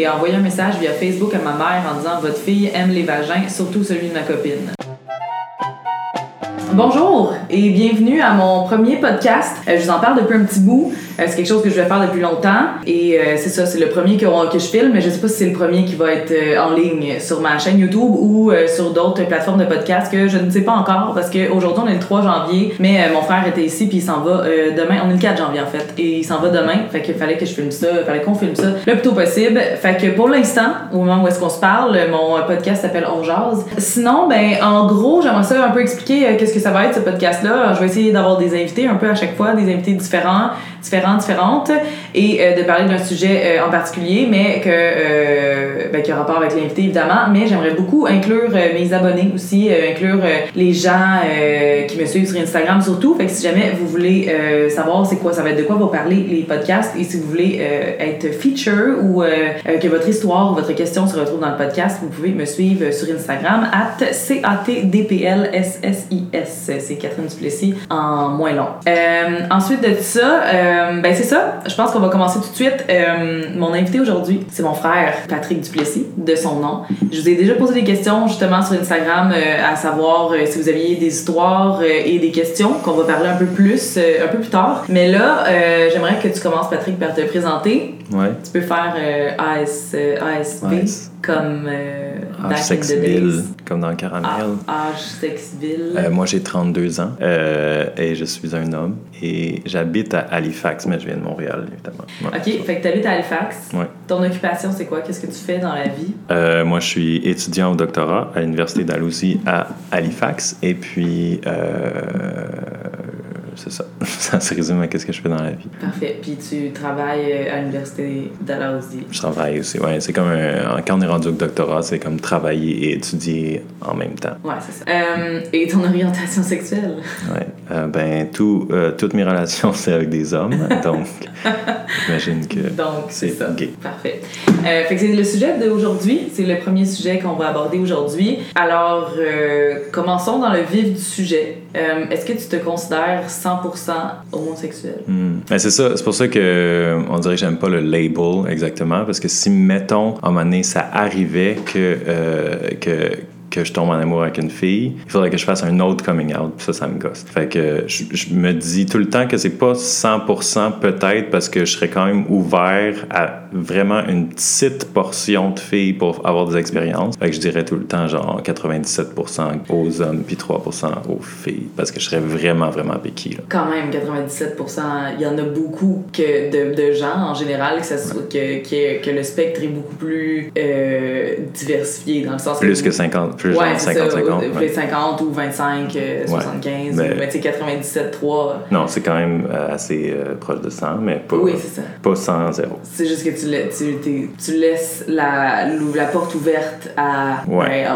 et a un message via Facebook à ma mère en disant Votre fille aime les vagins, surtout celui de ma copine. Bonjour et bienvenue à mon premier podcast. Euh, je vous en parle depuis un petit bout. Euh, c'est quelque chose que je vais faire depuis longtemps et euh, c'est ça, c'est le premier que, je filme, mais je sais pas si c'est le premier qui va être en ligne sur ma chaîne YouTube ou sur d'autres plateformes de podcast que je ne sais pas encore parce qu'aujourd'hui on est le 3 janvier, mais mon frère était ici puis il s'en va demain. On est le 4 janvier en fait et il s'en va demain. Fait qu'il fallait que je filme ça, il fallait qu'on filme ça le plus tôt possible. Fait que pour l'instant, au moment où est-ce qu'on se parle, mon podcast s'appelle On Jazz. Sinon, ben en gros, j'aimerais ça un peu expliquer qu'est-ce que ça va être ce podcast-là. Je vais essayer d'avoir des invités un peu à chaque fois, des invités différents, différentes, différentes, et euh, de parler d'un sujet euh, en particulier, mais que, euh, ben, qui a rapport avec l'invité évidemment. Mais j'aimerais beaucoup inclure mes abonnés aussi, inclure les gens qui me suivent sur Instagram surtout. Fait que si jamais vous voulez savoir c'est quoi, ça va être de quoi vont parler les podcasts, et si vous voulez être feature ou que votre histoire ou votre question se retrouve dans le podcast, vous pouvez me suivre sur Instagram at C-A-T-D-P-L-S-S-I-S c'est Catherine Duplessis en moins long. Ensuite de ça, euh, ben c'est ça. Je pense qu'on va commencer tout de suite. Euh, mon invité aujourd'hui, c'est mon frère Patrick Duplessis, de son nom. Je vous ai déjà posé des questions justement sur Instagram à savoir si vous aviez des histoires et des questions qu'on va parler un peu plus un peu plus tard. Mais là, j'aimerais que tu commences Patrick par te présenter. Ouais. Tu peux faire AS, ASB comme Âge Sexville, comme dans Caramel. Âge Sexville. Euh, moi, j'ai 32 ans euh, et je suis un homme et j'habite à Halifax, mais je viens de Montréal, évidemment. OK, fait que tu habites à Halifax. Oui. Ton occupation, c'est quoi? Qu'est-ce que tu fais dans la vie? Euh, moi, je suis étudiant au doctorat à l'Université d'Alousie à Halifax et puis c'est ça. ça se résume à ce que je fais dans la vie. Parfait. Puis tu travailles euh, à l'université d'Alhousie. Je travaille aussi, ouais. C'est comme un, quand on est rendu au doctorat, c'est comme travailler et étudier en même temps. Ouais, c'est ça. Euh, et ton orientation sexuelle? Ouais. Euh, ben, tout, toutes mes relations, c'est avec des hommes. donc, j'imagine que. Donc, c'est ça. Gay. Parfait. fait que c'est le sujet d'aujourd'hui. C'est le premier sujet qu'on va aborder aujourd'hui. Alors, commençons dans le vif du sujet. Est-ce que tu te considères 100% homosexuel. Hmm. Ben, c'est ça, c'est pour ça que on dirait que j'aime pas le label exactement parce que si mettons à un moment donné ça arrivait que euh, que que je tombe en amour avec une fille, il faudrait que je fasse un autre coming out, puis ça, ça me gosse. Fait que je, je me dis tout le temps que c'est pas 100% peut-être parce que je serais quand même ouvert à vraiment une petite portion de filles pour avoir des expériences. Fait que je dirais tout le temps genre 97% aux hommes puis 3% aux filles parce que je serais vraiment, vraiment piqué. Quand même, 97%, il y en a beaucoup que de, de gens en général que, ça que, que, que, le spectre est beaucoup plus euh, diversifié dans le sens Plus que 50 plus ouais, 50-50. Plus 50 ou 25, 75, mais, mais 97-3. Non, c'est quand même euh, assez euh, proche de 100, mais pas, oui, ça. pas 100 0. C'est juste que tu, tu, tu laisses la, la porte ouverte à. Ouais.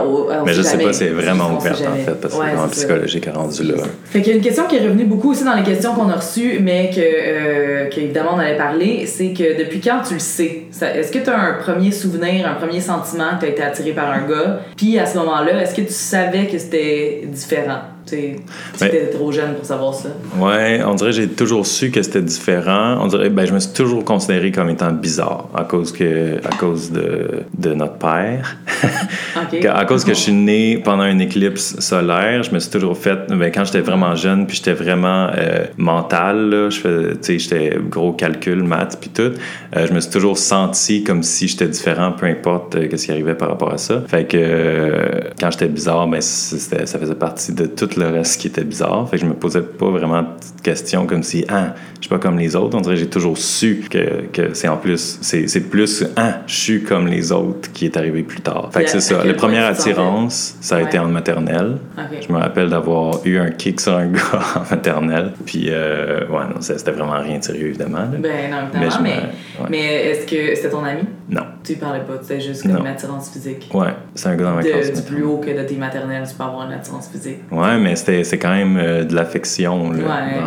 mais je sais pas, c'est vraiment ouvert en fait, parce que ouais, vraiment psychologique rendu là. Fait qu'il y a une question qui est revenue beaucoup aussi dans les questions qu'on a reçues, mais que, euh, qu'évidemment on allait parler, c'est que depuis quand tu le sais? Est-ce que tu as un premier souvenir, un premier sentiment que tu as été attiré par un gars, puis à ce moment est-ce que tu savais que c'était différent? Tu étais trop jeune pour savoir ça. Ouais, on dirait que j'ai toujours su que c'était différent. On dirait ben je me suis toujours considéré comme étant bizarre à cause que à cause de, de notre père. à cause que je suis né pendant une éclipse solaire, je me suis toujours fait ben, quand j'étais vraiment jeune puis j'étais vraiment euh, mental là, je j'étais gros calcul maths puis tout, euh, je me suis toujours senti comme si j'étais différent peu importe euh, ce qui arrivait par rapport à ça. Fait que quand j'étais bizarre, ben ça faisait partie de tout le reste qui était bizarre. Fait que je me posais pas vraiment de questions comme si, ah, je suis pas comme les autres. On dirait que j'ai toujours su que, que c'est en plus, c'est plus, ah, je suis comme les autres qui est arrivé plus tard. Fait que c'est ça. La première attirance, ça a été en maternelle. Je me rappelle d'avoir eu un kick sur un gars en maternelle. Puis, euh, ouais, non, c'était vraiment rien de sérieux, évidemment. Ben, non, évidemment. Mais, mais, est-ce que c'était ton ami? Non. Tu parlais pas, c'était juste comme une attirance physique. Ouais, c'est un gars dans ma classe. Du plus haut que de tes maternelles, tu peux avoir une attirance physique. Ouais, mais c'est quand même euh, de l'affection. Ouais,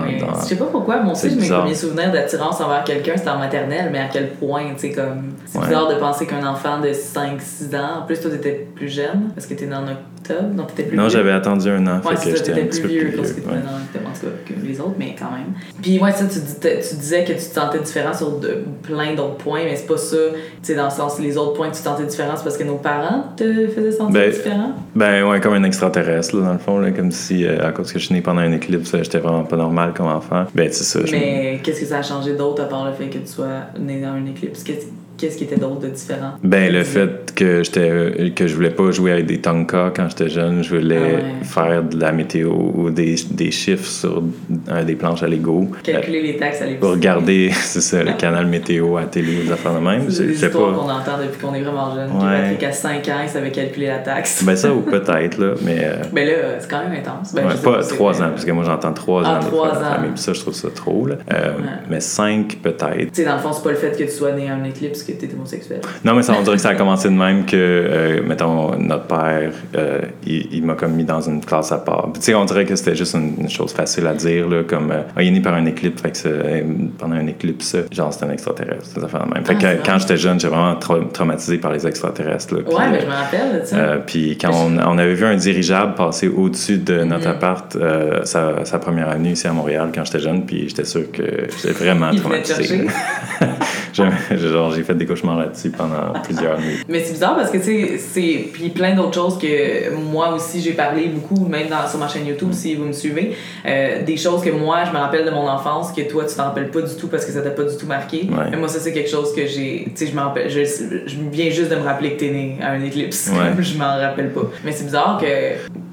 mais je sais pas pourquoi. Moi aussi, mes premiers souvenirs d'attirance envers quelqu'un, c'était en maternelle, mais à quel point, tu sais, comme. C'est bizarre de penser qu'un enfant de 5-6 ans, en plus, toi, t'étais plus jeune, parce que t'es dans octobre. Donc, t'étais plus Non, j'avais attendu un an. Ouais, fait que j'étais t'étais un petit plus peu vieux, plus parce que t'étais ouais. dans en cas que les autres, mais quand même. Puis, ouais, ça, tu, dis- tu disais que tu te sentais différent sur de, plein d'autres points, mais c'est pas ça. Tu sais, dans le sens, les autres points que tu te sentais différent, c'est parce que nos parents te faisaient sentir Ben, différent? Ben ouais, comme un extraterrestre, là, dans le fond, là, comme si, euh, à cause que je suis né pendant un éclipse, j'étais vraiment pas normal comme enfant. Ben, c'est ça. Mais qu'est-ce que ça a changé d'autre à part le fait que tu sois né dans un éclipse? Qu'est-ce qu'est-ce qui était d'autre de différent? Ben, le fait que j'étais que je voulais pas jouer avec des Tonka quand j'étais jeune, je voulais Ah ouais. faire de la météo ou des, des chiffres sur euh, des planches à Lego. Calculer les taxes à l'époque. Pour regarder, c'est ça, le canal météo à la télé, des affaires de même. C'est des histoires pas. qu'on entend depuis qu'on est vraiment jeune. Ouais. Patrick, à 5 ans, il savait calculer la taxe. Ben, ça, ou peut-être, là, mais. euh, Ben là, c'est quand même intense. Ben, ouais, pas c'est trois vrai. ans, parce que moi j'entends trois Ah, ans de trois faire la ans. famille, ça je trouve ça trop. Là. Euh. Mais cinq peut-être. Tu sais, dans le fond, c'est pas le fait que tu sois né à un éclipse t'es homosexuel. Non, mais ça, on dirait que ça a commencé de même que, euh, mettons, notre père, euh, il, il m'a comme mis dans une classe à part. Tu sais, on dirait que c'était juste une, une chose facile à dire, là, comme, euh, Ah, il est né par un éclipse, fait que pendant un éclipse, genre, c'est un extraterrestre, affaires de même. Fait Ah, que quand j'étais jeune, j'étais vraiment tra- traumatisé par les extraterrestres, là. Ouais, mais je me rappelle ça. euh, puis quand on, on avait vu un dirigeable passer au-dessus de notre Mhm. appart sa, sa première année ici à Montréal quand j'étais jeune, puis j'étais sûr que j'étais vraiment traumatisé. J'ai- genre, j'ai fait des cauchemars là-dessus pendant plusieurs nuits. Mais c'est bizarre parce que, tu sais, c'est. Puis plein d'autres choses que moi aussi j'ai parlé beaucoup, même dans, sur ma chaîne YouTube, si vous me suivez. Euh, des choses que moi, je me rappelle de mon enfance, que toi, tu t'en rappelles pas du tout parce que ça t'a pas du tout marqué. Ouais. Mais moi, ça, c'est quelque chose que j'ai. Tu sais, je m'en rappelle. Je, je viens juste de me rappeler que t'es né à un éclipse. Ouais. je m'en rappelle pas. Mais c'est bizarre que,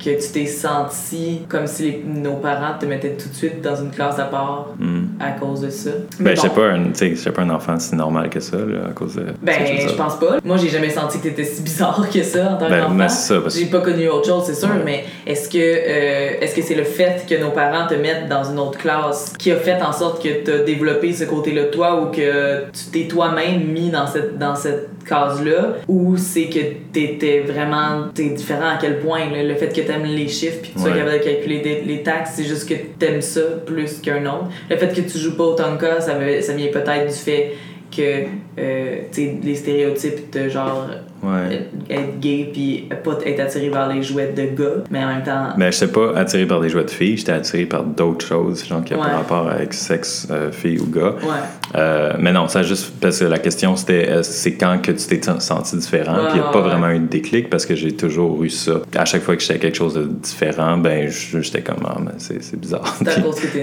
que tu t'es senti comme si les- nos parents te mettaient tout de suite dans une classe à part Hmm. à cause de ça. Mais Ben, je sais bon. pas, un- tu sais, je sais pas un enfant si normal que ça, là, à cause de. Ben, je pense pas. Moi, j'ai jamais senti que t'étais si bizarre que ça en tant Ben, qu'enfant. ça, parce J'ai pas connu autre chose, c'est sûr, Ouais. mais est-ce que euh, est-ce que c'est le fait que nos parents te mettent dans une autre classe qui a fait en sorte que t'as développé ce côté-là de toi ou que tu t'es toi-même mis dans cette dans cette case-là? Ou c'est que t'étais vraiment t'es différent à quel point là, le fait que t'aimes les chiffres puis que tu sois Ouais. capable de calculer des- les taxes c'est juste que t'aimes ça plus qu'un autre? Le fait que tu joues pas au Tonka ça, veut- ça vient peut-être du fait que euh, les stéréotypes de genre Ouais. être gay puis pas être attiré vers les jouets de gars mais en même temps Ben, je sais pas attiré par des jouets de filles, j'étais attiré par d'autres choses, genre qui n'ont Ouais. pas rapport avec sexe, euh, fille ou gars. ouais Euh, mais non, ça juste parce que la question c'était euh, c'est quand que tu t'es senti différent. Puis il n'y a pas vraiment eu de déclic parce que j'ai toujours eu ça. À chaque fois que j'étais quelque chose de différent, ben j'étais comme ah, mais c'est bizarre.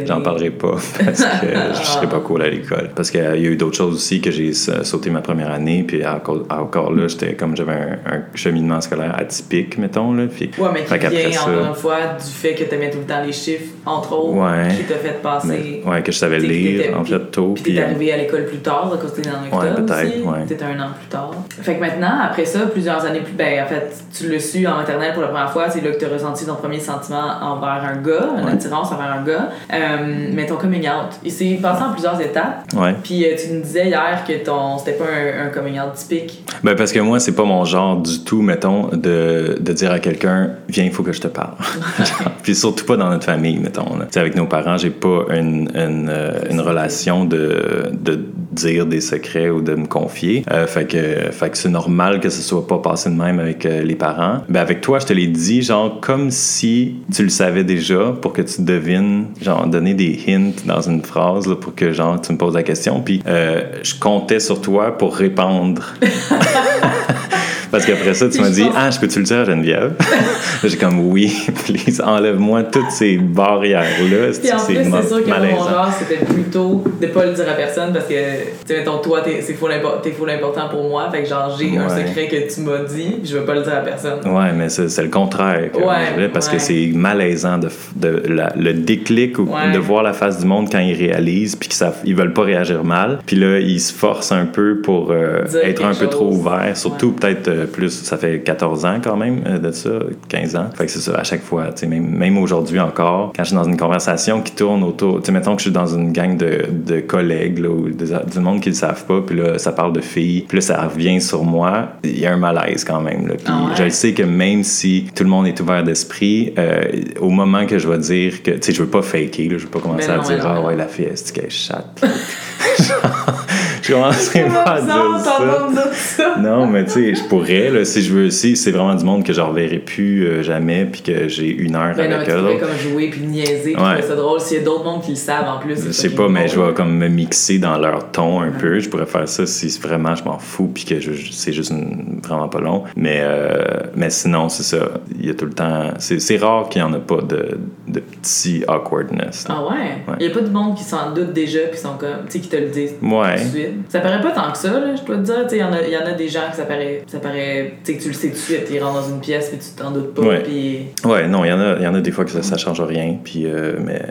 J'en parlerai pas parce que je serais pas cool à l'école. Parce qu'il y a eu d'autres choses aussi que j'ai sa- sauté ma première année. Puis encore, encore là, j'étais comme j'avais un, un cheminement scolaire atypique, mettons. Là, puis, Ouais, mais qui vient ça- encore une fois du fait que t'aimais tout le temps les chiffres, entre autres, Ouais. qui t'a fait passer. mais- ouais, que je savais lire en fait tôt. Puis t'es euh, arrivé à l'école plus tard, à cause que t'es dans Ouais, octobre peut-être, aussi. ouais. T'étais un an plus tard. Fait que maintenant, après ça, plusieurs années plus... Ben, en fait, tu l'as su en maternelle pour la première fois. C'est là que t'as ressenti ton premier sentiment envers un gars, une Ouais. attirance envers un gars. Euh, mais ton coming out, il s'est passé en plusieurs étapes. ouais. Puis euh, tu nous disais hier que ton c'était pas un, un coming out typique? Ben parce que moi, c'est pas mon genre du tout, mettons, de, de dire à quelqu'un, viens, il faut que je te parle. Puis surtout pas dans notre famille, mettons. là. Avec nos parents, j'ai pas une, une, euh, une relation de, de dire des secrets ou de me confier. Euh, fait que, fait que c'est normal que ce soit pas passé de même avec euh, les parents. Ben avec toi, je te l'ai dit, genre, comme si tu le savais déjà pour que tu devines, genre, donner des hints dans une phrase pour que, genre, tu me poses la question. Puis euh, je comptais sur toi pour répondre. Parce qu'après ça, tu m'as dit pense- Ah, je peux-tu le dire à Geneviève? J'ai comme Oui, please, enlève-moi toutes ces barrières-là. Puis en plus, c'est sûr que malaisant? mon genre, c'était plutôt de pas le dire à personne parce que, tu sais, mettons, toi, t'es c'est full, impor- full important pour moi. Fait que, genre, j'ai un secret que tu m'as dit, je veux pas le dire à personne. Ouais, mais c'est le contraire. que Ouais, je voulais, parce ouais. que c'est malaisant de, de la- le déclic ou de voir la face du monde quand ils réalisent puis qu'ils ils veulent pas réagir mal. Puis là, ils se forcent un peu pour euh, être un peu trop ouverts. Surtout peut-être euh, plus, ça fait 14 ans quand même euh, de ça, 15 ans. Fait que c'est ça, à chaque fois, tu sais, même, même aujourd'hui encore, quand je suis dans une conversation qui tourne autour, tu sais, mettons que je suis dans une gang de, de collègues là, ou des- du monde qui le savent pas, puis là, ça parle de filles, puis là, ça revient sur moi, il y a un malaise quand même. Là. Puis Ah ouais? je le sais que même si tout le monde est ouvert d'esprit, euh, au moment que je vais dire que, tu sais, je veux pas faker, là, je veux pas commencer Mais à dire, non, ah mais ouais, la fille, est-ce qu'elle est chatte? Je commencerai pas à dire ça? Non, mais tu sais, je pourrais, là, si je veux aussi, c'est vraiment du monde que je reverrai plus euh, jamais, puis que j'ai une heure ben avec eux. Tu comme jouer, puis niaiser, ouais. c'est drôle. S'il y a d'autres mondes qui le savent en plus. Je sais pas, mais je vais comme me mixer dans leur ton un peu. Je pourrais faire ça si vraiment je m'en fous, puis que c'est juste vraiment pas long. Mais, euh, mais sinon, c'est ça. Il y a tout le temps. C'est rare qu'il y en a pas de, de petits awkwardness. Ah ouais? Il y a pas de monde qui s'en doute déjà, puis sont comme, tu sais, qui te le disent ouais. tout de suite. Ça paraît pas tant que ça, là, je dois te dire. Il y, en a, y en a des gens que ça paraît, ça paraît tu sais, que tu le sais tout de suite. Ils rentrent dans une pièce, puis tu t'en doutes pas. Ouais, ouais non, il y, en a, y en a des fois que ça, ça change rien, puis, euh, mais,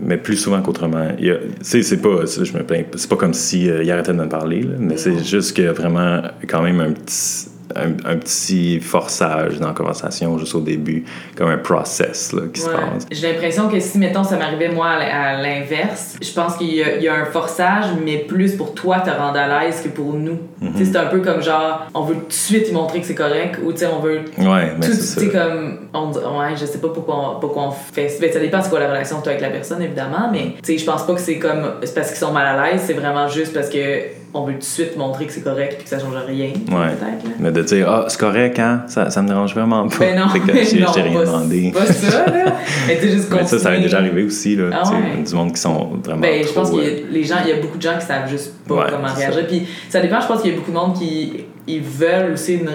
mais plus souvent qu'autrement. Tu sais, c'est pas, je me plains, c'est pas comme si euh, il arrêtait de me parler, là, mais c'est juste qu'il y a vraiment quand même un petit un, petit forçage dans la conversation juste au début, comme un process là, qui se passe. J'ai l'impression que si, mettons, ça m'arrivait moi à l'inverse, je pense qu'il y, y, a un forçage, mais plus pour toi te rendre à l'aise que pour nous. Mm-hmm. C'est un peu comme genre, on veut tout de suite y montrer que c'est correct, ou tu sais, on veut. Ouais, mais c'est comme. On, ouais, je sais pas pourquoi on, pourquoi on fait. ça dépend c'est quoi la relation toi avec la personne, évidemment, mais tu sais, je pense pas que c'est comme. C'est parce qu'ils sont mal à l'aise, c'est vraiment juste parce que on veut tout de suite montrer que c'est correct et que ça change rien. Ouais. Mais de dire, ah, c'est correct, hein? Ça, ça me dérange vraiment pas. Ben non, que mais j'ai non, rien pas, demandé. pas ça, là. Mais tu juste Mais ça, ça a déjà arrivé aussi, là. Ah ouais. Du monde qui sont vraiment. Ben, je pense qu'il y a euh, les gens, il y a beaucoup de gens qui savent juste pas Ouais, comment c'est réagir. Puis ça dépend, je pense qu'il y a beaucoup de monde qui ils veulent aussi, tu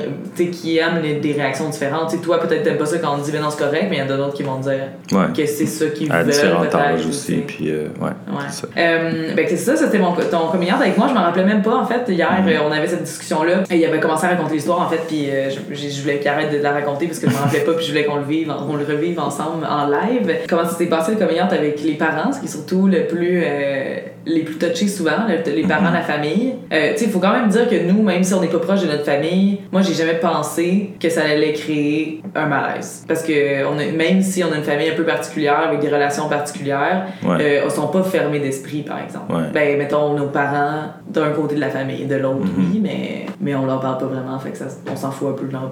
sais, qui aiment les- des réactions différentes. Tu sais, toi, peut-être t'aimes pas ça quand on dit, ben non, c'est correct, mais il y en a d'autres qui vont dire Ouais. que c'est ça qu'ils À veulent. différents peut-être, âges aussi, puis euh, ouais, Ouais. c'est ça. Euh, ben c'est ça, c'était mon ton coming out avec moi. Je m'en rappelais même pas en fait. Hier, Mhm. euh, on avait cette discussion là. Et il avait commencé à raconter l'histoire en fait, puis euh, je, je- voulais qu'il arrête de la raconter parce que je m'en rappelais pas, puis je voulais qu'on le vive, on le revive ensemble en live. Comment ça s'est passé le coming out avec les parents, ce qui est surtout le plus euh, les plus touchés souvent, le- les parents Mhm. de la famille. Euh, tu sais, il faut quand même dire que nous, même si on n'est pas proche de notre famille, moi j'ai jamais pensé que ça allait créer un malaise, parce que on a, même si on a une famille un peu particulière avec des relations particulières, Ouais. euh, ils sont pas fermés d'esprit, par exemple. Ouais. Ben, mettons, nos parents, d'un côté de la famille, de l'autre, Mhm. oui, mais, mais on leur parle pas vraiment, fait que ça, on s'en fout un peu de leur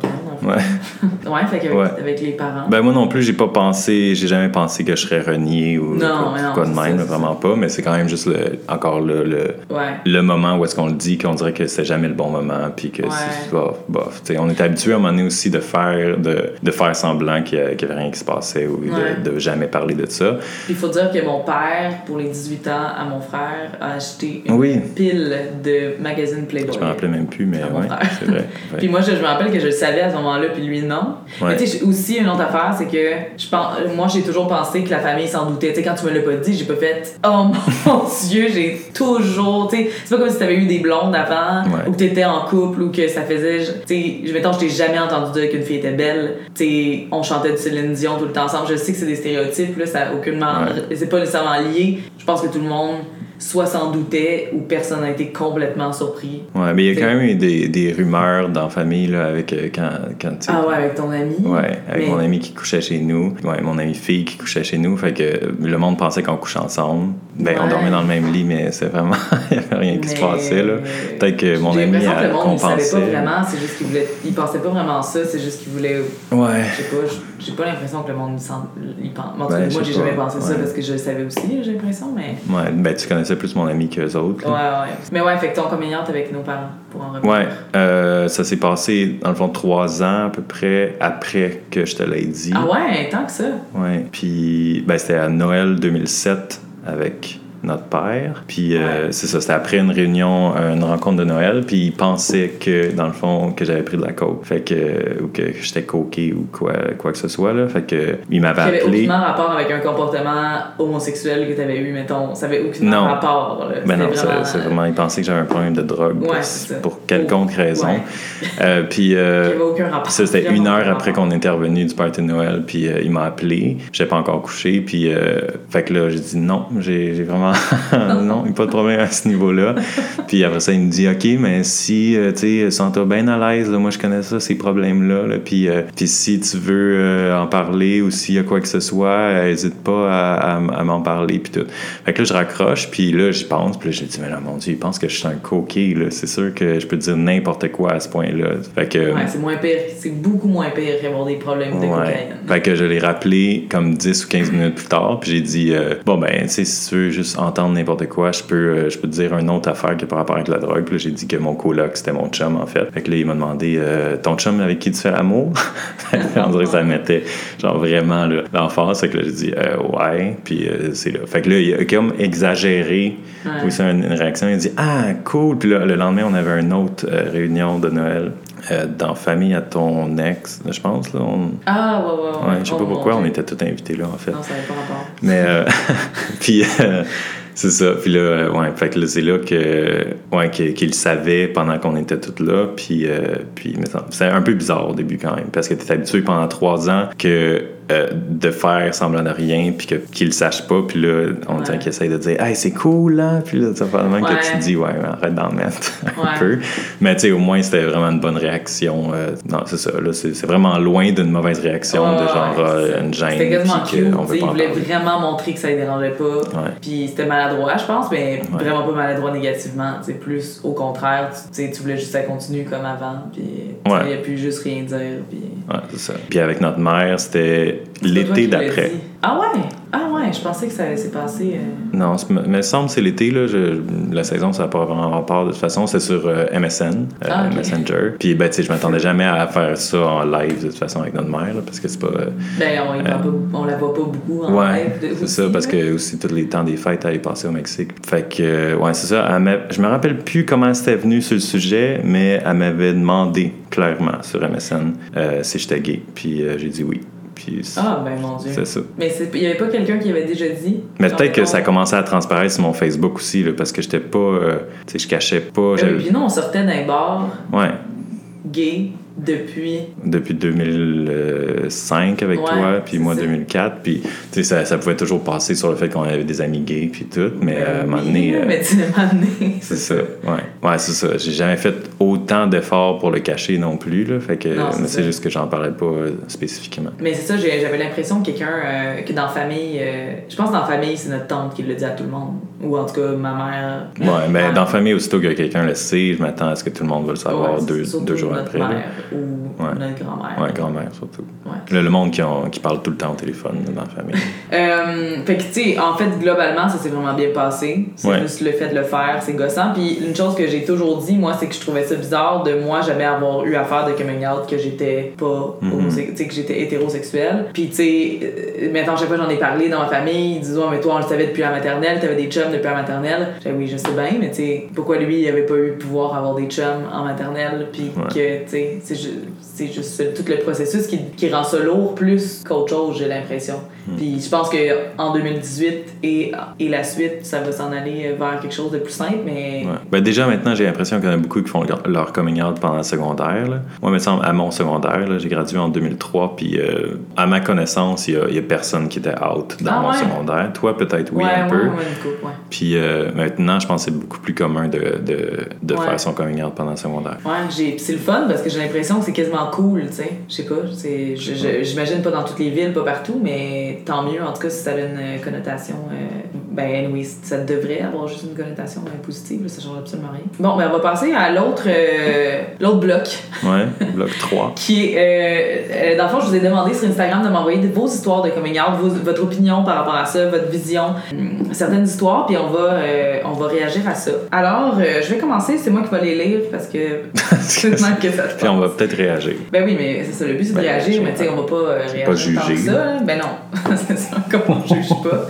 le Ouais. Ouais, fait qu'avec Ouais. avec les parents. Ben moi non plus, j'ai pas pensé, j'ai jamais pensé que je serais renié ou Non, quoi, non, quoi de même, ça, vraiment pas. Mais c'est quand même juste le, encore le, le, ouais. le moment où est-ce qu'on le dit, qu'on dirait que c'est jamais le bon moment, puis que Ouais. c'est bof, bof. T'sais, on est habitué à un moment donné aussi de faire, de, de faire semblant qu'il y, a- qu'il y avait rien qui se passait ou Ouais. de, de jamais parler de ça. Il faut dire que mon père, pour les 18 ans à mon frère, a acheté une Oui. pile de magazines Playboy. Je me rappelais même plus, mais frère. c'est vrai. Puis moi, je, je me rappelle que je le savais à ce moment-là, puis lui, non. Mais tu sais, aussi, une autre affaire, c'est que je pense, moi, j'ai toujours pensé que la famille s'en doutait. Tu sais, quand tu me l'as pas dit, j'ai pas fait « Oh mon Dieu, j'ai toujours... » Tu sais, c'est pas comme si t'avais eu des blondes avant, Ouais. ou que t'étais en couple, ou que ça faisait... Tu sais, je- mettons, je t'ai jamais entendu dire qu'une fille était belle. Tu sais, on chantait du Céline Dion tout le temps ensemble. Je sais que c'est des stéréotypes, là, ça a aucunement... Ouais. C'est pas nécessairement lié. Je pense que tout le monde soit s'en doutait, ou personne n'a été complètement surpris. Ouais, mais il y a quand même eu des, des rumeurs dans la famille là, avec euh, quand, quand tu Ah ouais, avec ton ami? Ouais, avec Mais- mon ami qui couchait chez nous. Ouais, mon ami fille qui couchait chez nous. Fait que le monde pensait qu'on couchait ensemble. Ben, on dormait dans le même lit, mais c'est vraiment. Il n'y avait rien qui se passait, là. Peut-être que mon ami a le monde, il savait pas vraiment, c'est juste qu'il voulait. Il pensait pas vraiment ça, c'est juste qu'il voulait. Ouais. Je sais pas, j'ai- pas l'impression que le monde il pense. Ben, moi, j'ai jamais pensé ça parce que je le savais aussi, j'ai l'impression, mais. Ouais, ben, tu connaissais plus mon ami qu'eux autres. Ouais, là. ouais. Mais ouais, fait que ton out avec nos parents, pour en revenir. Ouais, euh, ça s'est passé, dans le fond, trois ans à peu près après que je te l'ai dit. Ah ouais, tant que ça. Ouais. Puis, ben, c'était à Noël 2007 avec notre père. Puis, euh, c'est ça, c'était après une réunion, euh, une rencontre de Noël. Puis, il pensait que, dans le fond, que j'avais pris de la coke. Fait que, ou que j'étais coqué ou quoi, quoi que ce soit, là. Fait que, il m'avait appelé. aucunement rapport avec un comportement homosexuel que t'avais eu, mettons. Ça avait aucunement Non. rapport. là. Ben non, c'est vraiment- c'est vraiment, il pensait que j'avais un problème de drogue Ouais, pour, pour quelconque Oh, raison. ouais. Euh, puis, euh, aucun c'était une heure aucun après qu'on était revenu du party de Noël, puis euh, il m'a appelé. J'étais pas encore couché, puis euh, fait que là, j'ai dit non, j'ai vraiment non, il n'y a pas de problème à ce niveau-là. puis après ça, il me dit ok, mais si euh, tu sais, sens-toi bien à l'aise, moi je connais ça, ces problèmes-là, là, puis euh, puis si tu veux euh, en parler ou s'il y a quoi que ce soit, n'hésite pas à, à- à m'en parler, puis tout. Fait que là, je raccroche, puis là, j'y pense, puis là, j'ai dit mais là, mon Dieu, il pense que je suis un coquet, là. C'est sûr que je peux dire n'importe quoi à ce point-là. Fait que Ouais, c'est moins pire. C'est beaucoup moins pire qu'avoir des problèmes de Ouais. cocaïne. Fait que je l'ai rappelé comme 10 ou 15 minutes plus tard, puis j'ai dit euh, Bon, ben, tu sais, si tu veux juste entendre n'importe quoi, je peux, euh, je peux te dire une autre affaire qui a par rapport avec la drogue. Puis là, j'ai dit que mon coloc, c'était mon chum, en fait. Fait que là, il m'a demandé euh, Ton chum avec qui tu fais l'amour? On dirait que ça mettait, genre, vraiment l'emphase. Fait que là, j'ai dit euh, Ouais. Puis c'est là. Fait que là, il a comme exagéré. Oui, c'est une, réaction. Il a dit Ah, cool. Puis là, le lendemain, on avait une autre réunion de Noël. Dans Famille à ton ex, je pense. Là, Ah, ouais, ouais, ouais. je sais pas pourquoi, on était tous invités là, en fait. Non, ça n'avait pas rapport. Mais, puis, c'est ça. Puis là, ouais, fait que c'est là que, ouais, qu'il savait pendant qu'on était tous là. Puis, euh, puis c'est un peu bizarre au début quand même, parce que tu es habitué pendant trois ans que euh, de faire semblant de rien, puis qu'il le sache pas, puis là, on dirait qu'il essaye de dire Hey, c'est cool, là, puis là, ça fait même que tu dis Ouais, arrête d'en mettre un peu. Mais tu sais, au moins, c'était vraiment une bonne réaction. Euh, non, c'est ça, là, c'est vraiment loin d'une mauvaise réaction, de genre euh, une gêne. C'était quasiment cute, il voulait vraiment montrer que ça ne dérangeait pas. Puis c'était maladroit, je pense, mais vraiment pas maladroit négativement. C'est plus au contraire, tu, tu voulais juste que ça continue comme avant, puis il n'y a plus juste rien dire. Puis... Ouais, c'est ça. Puis avec notre mère, c'était l'été d'après. Ah ouais? Ah ouais, je pensais que ça s'est passé. Euh... Non, mais semble que c'est l'été. Là, la saison, ça n'a pas vraiment rapport de toute façon. C'est sur euh, MSN, euh, ah, Messenger. Puis, ben, tu sais, je m'attendais jamais à faire ça en live de toute façon avec notre mère, là, parce que c'est pas. Ben, on, on, la voit pas beaucoup en ouais, live. C'est ça, parce que aussi, tous les temps des fêtes, elle est passée au Mexique. Fait que, ouais, c'est ça. je me rappelle plus comment c'était venu sur le sujet, mais elle m'avait demandé clairement sur MSN si j'étais gay. Puis, j'ai dit oui ah, ben mon Dieu. C'est ça. Mais il n'y avait pas quelqu'un qui avait déjà dit? Mais peut-être que ça a commencé à transparaître sur mon Facebook aussi, là, parce que j'étais pas. Euh, tu sais, je cachais pas. Ben, puis non, on sortait d'un bar. Ouais. Gay depuis? Depuis 2005 avec toi, puis moi 2004. Puis, tu sais, ça, ça, pouvait toujours passer sur le fait qu'on avait des amis gays, puis tout. Mais ben, à un moment donné. Euh, mais tu C'est ça, ouais. Ouais, c'est ça. J'ai jamais fait autant d'efforts pour le cacher non plus, là. Fait que, mais c'est juste que j'en parlais pas euh, spécifiquement. Mais c'est ça, j'avais l'impression que quelqu'un, euh, que dans la famille, je pense que dans la famille, c'est notre tante qui le dit à tout le monde. Ou en tout cas, ma mère. Ouais, mais dans la famille, aussitôt que quelqu'un le sait, je m'attends à ce que tout le monde va le savoir deux, deux jours après ou notre grand-mère. Ouais, grand-mère surtout. Le, le, monde qui, qui, parle tout le temps au téléphone dans la famille. euh, fait que, tu sais, en fait, globalement, ça s'est vraiment bien passé. C'est juste le fait de le faire, c'est gossant. Puis une chose que j'ai toujours dit, moi, c'est que je trouvais ça bizarre de moi jamais avoir eu affaire de coming out que j'étais pas, mm tu sais, que j'étais hétérosexuel. Puis, tu sais, euh, maintenant, chaque fois j'en ai parlé dans ma famille, ils disent, oh, mais toi, on le savait depuis la maternelle, t'avais des chums depuis la maternelle. J'ai oui, je sais bien, mais tu sais, pourquoi lui, il avait pas eu le pouvoir avoir des chums en maternelle, puis que, tu sais, c'est juste tout le processus qui, qui rend ça lourd plus qu'autre chose, j'ai l'impression. Hmm. Puis je pense qu'en 2018 et, et la suite, ça va s'en aller vers quelque chose de plus simple, mais... Ben déjà, maintenant, j'ai l'impression qu'il y en a beaucoup qui font leur, coming out pendant le secondaire. Là. Moi, me semble, à mon secondaire, j'ai gradué en 2003, puis euh, à ma connaissance, il n'y a, personne qui était out dans ah mon secondaire. Toi, peut-être oui, un peu. Puis euh, maintenant, je pense que c'est beaucoup plus commun de, de, de faire son coming out pendant le secondaire. Ouais, c'est le fun parce que j'ai l'impression que c'est quasiment cool, tu sais. Je sais pas, j'imagine pas dans toutes les villes, pas partout, mais tant mieux, en tout cas, si ça a une connotation. Euh, ben, oui, ça devrait avoir juste une connotation euh, positive, ça change absolument rien. Bon, ben, on va passer à l'autre euh, l'autre bloc. Ouais, bloc 3. qui est. dans le fond, je vous ai demandé sur Instagram de m'envoyer vos histoires de coming out, votre opinion par rapport à ça, votre vision, hum, certaines histoires, puis on va, on va réagir à ça. Alors, je vais commencer, c'est moi qui vais les lire parce que. c'est que ça Puis on va peut-être réagir. Ben oui, mais c'est ça, le but c'est de ben, réagir, mais tu sais, on va pas réagir. Pas juger. ça, ben non. c'est ça, comme on juge pas.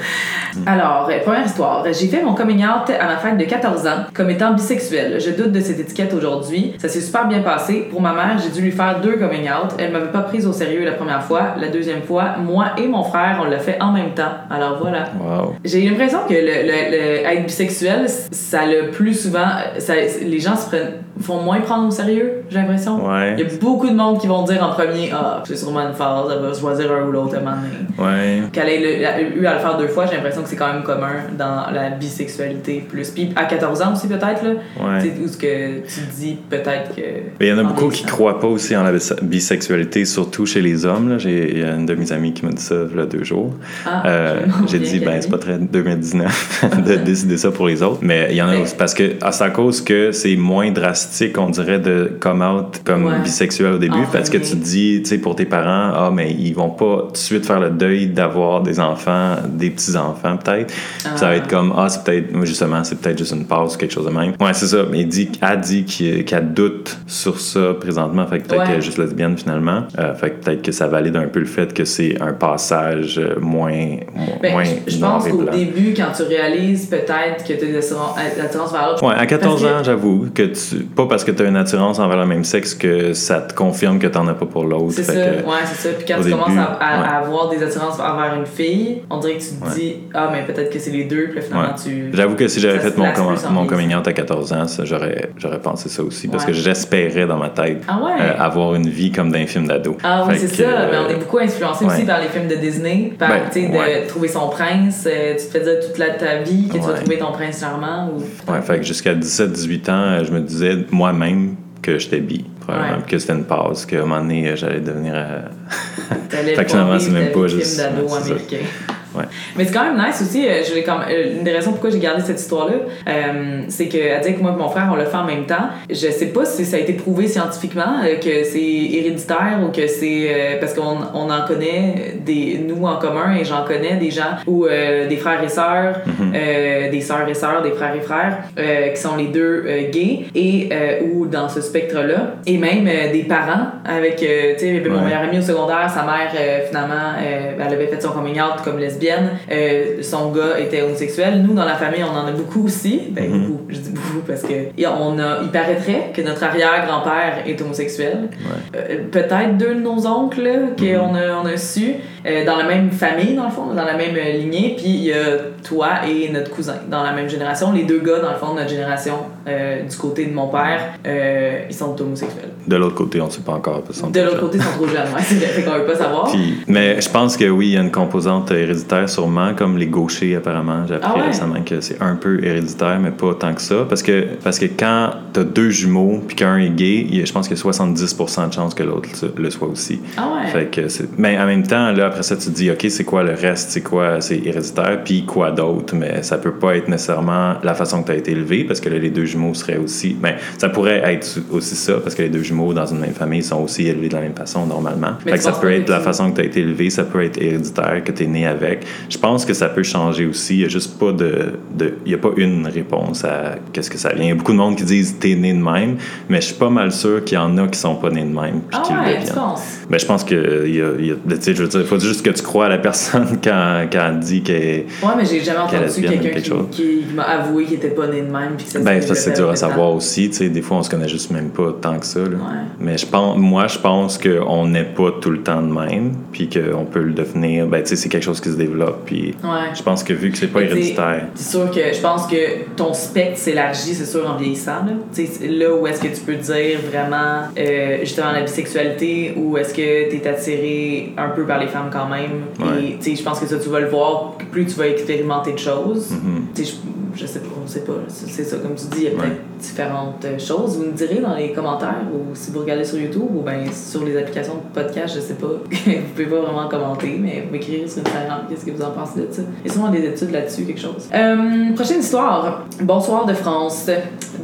Alors, euh, première histoire. J'ai fait mon coming out à ma fête de 14 ans comme étant bisexuel. Je doute de cette étiquette aujourd'hui. Ça s'est super bien passé. Pour ma mère, j'ai dû lui faire deux coming out. Elle m'avait pas prise au sérieux la première fois. La deuxième fois, moi et mon frère, on l'a fait en même temps. Alors voilà. J'ai l'impression que le, être bisexuel, ça le plus souvent, ça, les gens se prennent, font moins prendre au sérieux, j'ai l'impression. Il y a beaucoup de monde qui vont dire en premier, ah, c'est sûrement une phase, elle va choisir un ou l'autre à un moment Ouais. Qu'elle ait eu à le faire deux fois, j'ai l'impression que c'est quand même commun dans la bisexualité plus. Puis à 14 ans aussi, peut-être, là. Ouais. Où ce que tu dis peut-être que. Il y en a beaucoup qui croient pas aussi en la bisexualité, surtout chez les hommes. Il y a une de mes amies qui m'a dit ça il y a deux jours. Ah, euh, j'ai dit, ben, c'est pas très 2019 de décider ça pour les autres. Mais il y en a aussi. Parce que, à cause que c'est moins drastique, on dirait, de come out comme bisexuel au début. parce que tu te dis, tu sais, pour tes parents, ah, mais ils vont pas tout de suite faire le deuil d'avoir des enfants, des petits-enfants peut-être. Ça va être comme, ah, c'est peut-être, justement, c'est peut-être juste une pause, quelque chose de même. Ouais, c'est ça. Mais il dit, a dit qu'elle doute sur ça présentement. Fait que peut-être qu'elle est juste lesbienne, finalement. Euh, fait que peut-être que ça valide un peu le fait que c'est un passage moins, ben, moins Je pense qu'au début, quand tu réalises peut-être que tu as des attirances vers l'autre. Ouais, à 14 ans, j'avoue, que tu, pas parce que tu as une attirance envers le même sexe que ça te confirme que tu n'en as pas pour l'autre. C'est ça, ouais, c'est ça. Puis quand tu commences à, avoir des attirances envers une fille, on dirait que tu te dis, ah, mais peut-être que c'est les deux, puis finalement tu. J'avoue que si j'avais fait mon, mon coming out à 14 ans, j'aurais, pensé ça aussi, parce que j'espérais dans ma tête ah euh, avoir une vie comme dans un film d'ado. Ah oui, c'est ça, mais on est beaucoup influencé aussi par les films de Disney, par, ben, de trouver son prince, euh, tu te fais dire toute la, ta vie que tu vas trouver ton prince charmant. Ou... Ouais, fait que jusqu'à 17-18 ans, je me disais moi-même que j'étais bi, probablement, que c'était une pause, qu'à un moment donné, j'allais devenir. Euh... fait que finalement, c'est même pas juste. d'ado américain. Mais c'est quand même nice aussi. Euh, je comme, euh, une des raisons pourquoi j'ai gardé cette histoire-là, euh, c'est qu'elle dit que moi et mon frère, on l'a fait en même temps. Je sais pas si ça a été prouvé scientifiquement que c'est héréditaire ou que c'est. parce qu'on on en connaît, des, nous en commun, et j'en connais des gens ou des frères et sœurs, mm-hmm. des sœurs et sœurs, des frères et frères, qui sont les deux gays, et ou dans ce spectre-là. Et même des parents avec. tu sais, mon meilleur ami au secondaire, sa mère, finalement, elle avait fait son coming out comme lesbienne euh, son gars était homosexuel. Nous, dans la famille, on en a beaucoup aussi. Ben, mhm. beaucoup. Je dis beaucoup parce que on a, il paraîtrait que notre arrière-grand-père est homosexuel. Euh, peut-être deux de nos oncles qu'on mhm. a, on a su. Euh, dans la même famille, dans le fond, dans la même lignée. Puis il y a toi et notre cousin dans la même génération. Les deux gars, dans le fond, de notre génération, du côté de mon père, ils sont homosexuels. De l'autre côté, on ne sait pas encore. de l'autre côté, ils sont trop jeunes. Ouais, c'est vrai qu'on ne veut pas savoir. mais je pense que oui, il y a une composante héréditaire sûrement, comme les gauchers, apparemment. J'ai appris ah récemment que c'est un peu héréditaire, mais pas tant que ça. Parce que, parce que quand t'as deux jumeaux, puis qu'un est gay, je pense qu'il y a 70% de chances que l'autre le soit aussi. Ah ouais. Fait que mais en même temps, là, après ça, tu te dis, OK, c'est quoi le reste? C'est quoi? C'est héréditaire, puis quoi d'autre? Mais ça peut pas être nécessairement la façon que tu as été élevé, parce que là, les deux jumeaux seraient aussi. Ben, ça pourrait être aussi ça, parce que les deux jumeaux dans une même famille sont aussi élevés de la même façon, normalement. fait que ça peut être la façon que tu as été élevé, ça peut être héréditaire, que tu es né avec. Je pense que ça peut changer aussi. Il n'y a juste pas de, de. Il y a pas une réponse à qu'est-ce que ça vient. Il y a beaucoup de monde qui disent t'es né de même, mais je suis pas mal sûr qu'il y en a qui sont pas nés de même. Puis ah ouais, tu penses? Ben, je pense que. Il y a, il y a, je veux dire, il faut juste que tu crois à la personne quand, quand elle dit qu'elle est. Ouais, mais j'ai jamais entendu quelqu'un qui, qui m'a avoué qu'il était pas né de même. Puis que ça ben, ça, c'est dur à savoir aussi. Tu sais, des fois, on se connaît juste même pas tant que ça. Là. Mais je pense, moi, je pense qu'on n'est pas tout le temps de même, puis qu'on peut le devenir. Ben, tu sais, c'est quelque chose qui se développe. Puis ouais. je pense que vu que c'est pas héréditaire. C'est sûr que je pense que ton spectre s'élargit, c'est sûr, en vieillissant. Là, là où est-ce que tu peux dire vraiment euh, justement la bisexualité ou est-ce que tu es attiré un peu par les femmes quand même. Et je pense que ça, tu vas le voir, plus tu vas expérimenter de choses. Mm-hmm. Je sais pas, on sait pas. C'est ça, comme tu dis, il y a peut-être différentes euh, choses. Vous me direz dans les commentaires ou si vous regardez sur YouTube ou bien sur les applications de podcast, je sais pas. vous pouvez pas vraiment commenter, mais m'écrire sur Instagram qu'est-ce que vous en pensez de ça? Il y a souvent des études là-dessus, quelque chose. Euh, prochaine histoire. Bonsoir de France.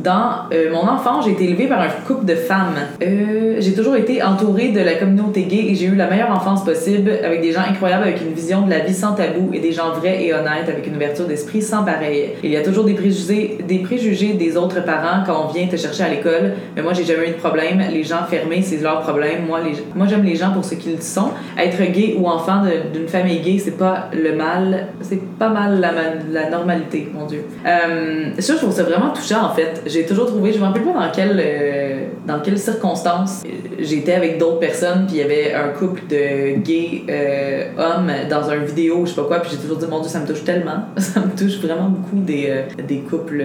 Dans euh, mon enfant, j'ai été élevée par un couple de femmes. j'ai toujours été entourée de la communauté gay et j'ai eu la meilleure enfance possible avec des gens incroyables, avec une vision de la vie sans tabou et des gens vrais et honnêtes avec une ouverture d'esprit sans pareil. Il y a toujours des préjugés, des préjugés des autres parents quand on vient te chercher à l'école. Mais moi, j'ai jamais eu de problème. Les gens fermés, c'est leur problème. Moi, les, moi j'aime les gens pour ce qu'ils sont. Être gay ou enfant d'une famille gay, c'est pas le mal. C'est pas mal la, la, normalité, mon Dieu. Euh, ça, je trouve ça vraiment touchant, en fait. J'ai toujours trouvé, je me rappelle pas dans quelle, euh, dans quelles circonstances j'étais avec d'autres personnes, puis il y avait un couple de gays euh, hommes dans une vidéo, je sais pas quoi, puis j'ai toujours dit, mon Dieu, ça me touche tellement. ça me touche vraiment beaucoup des, des couples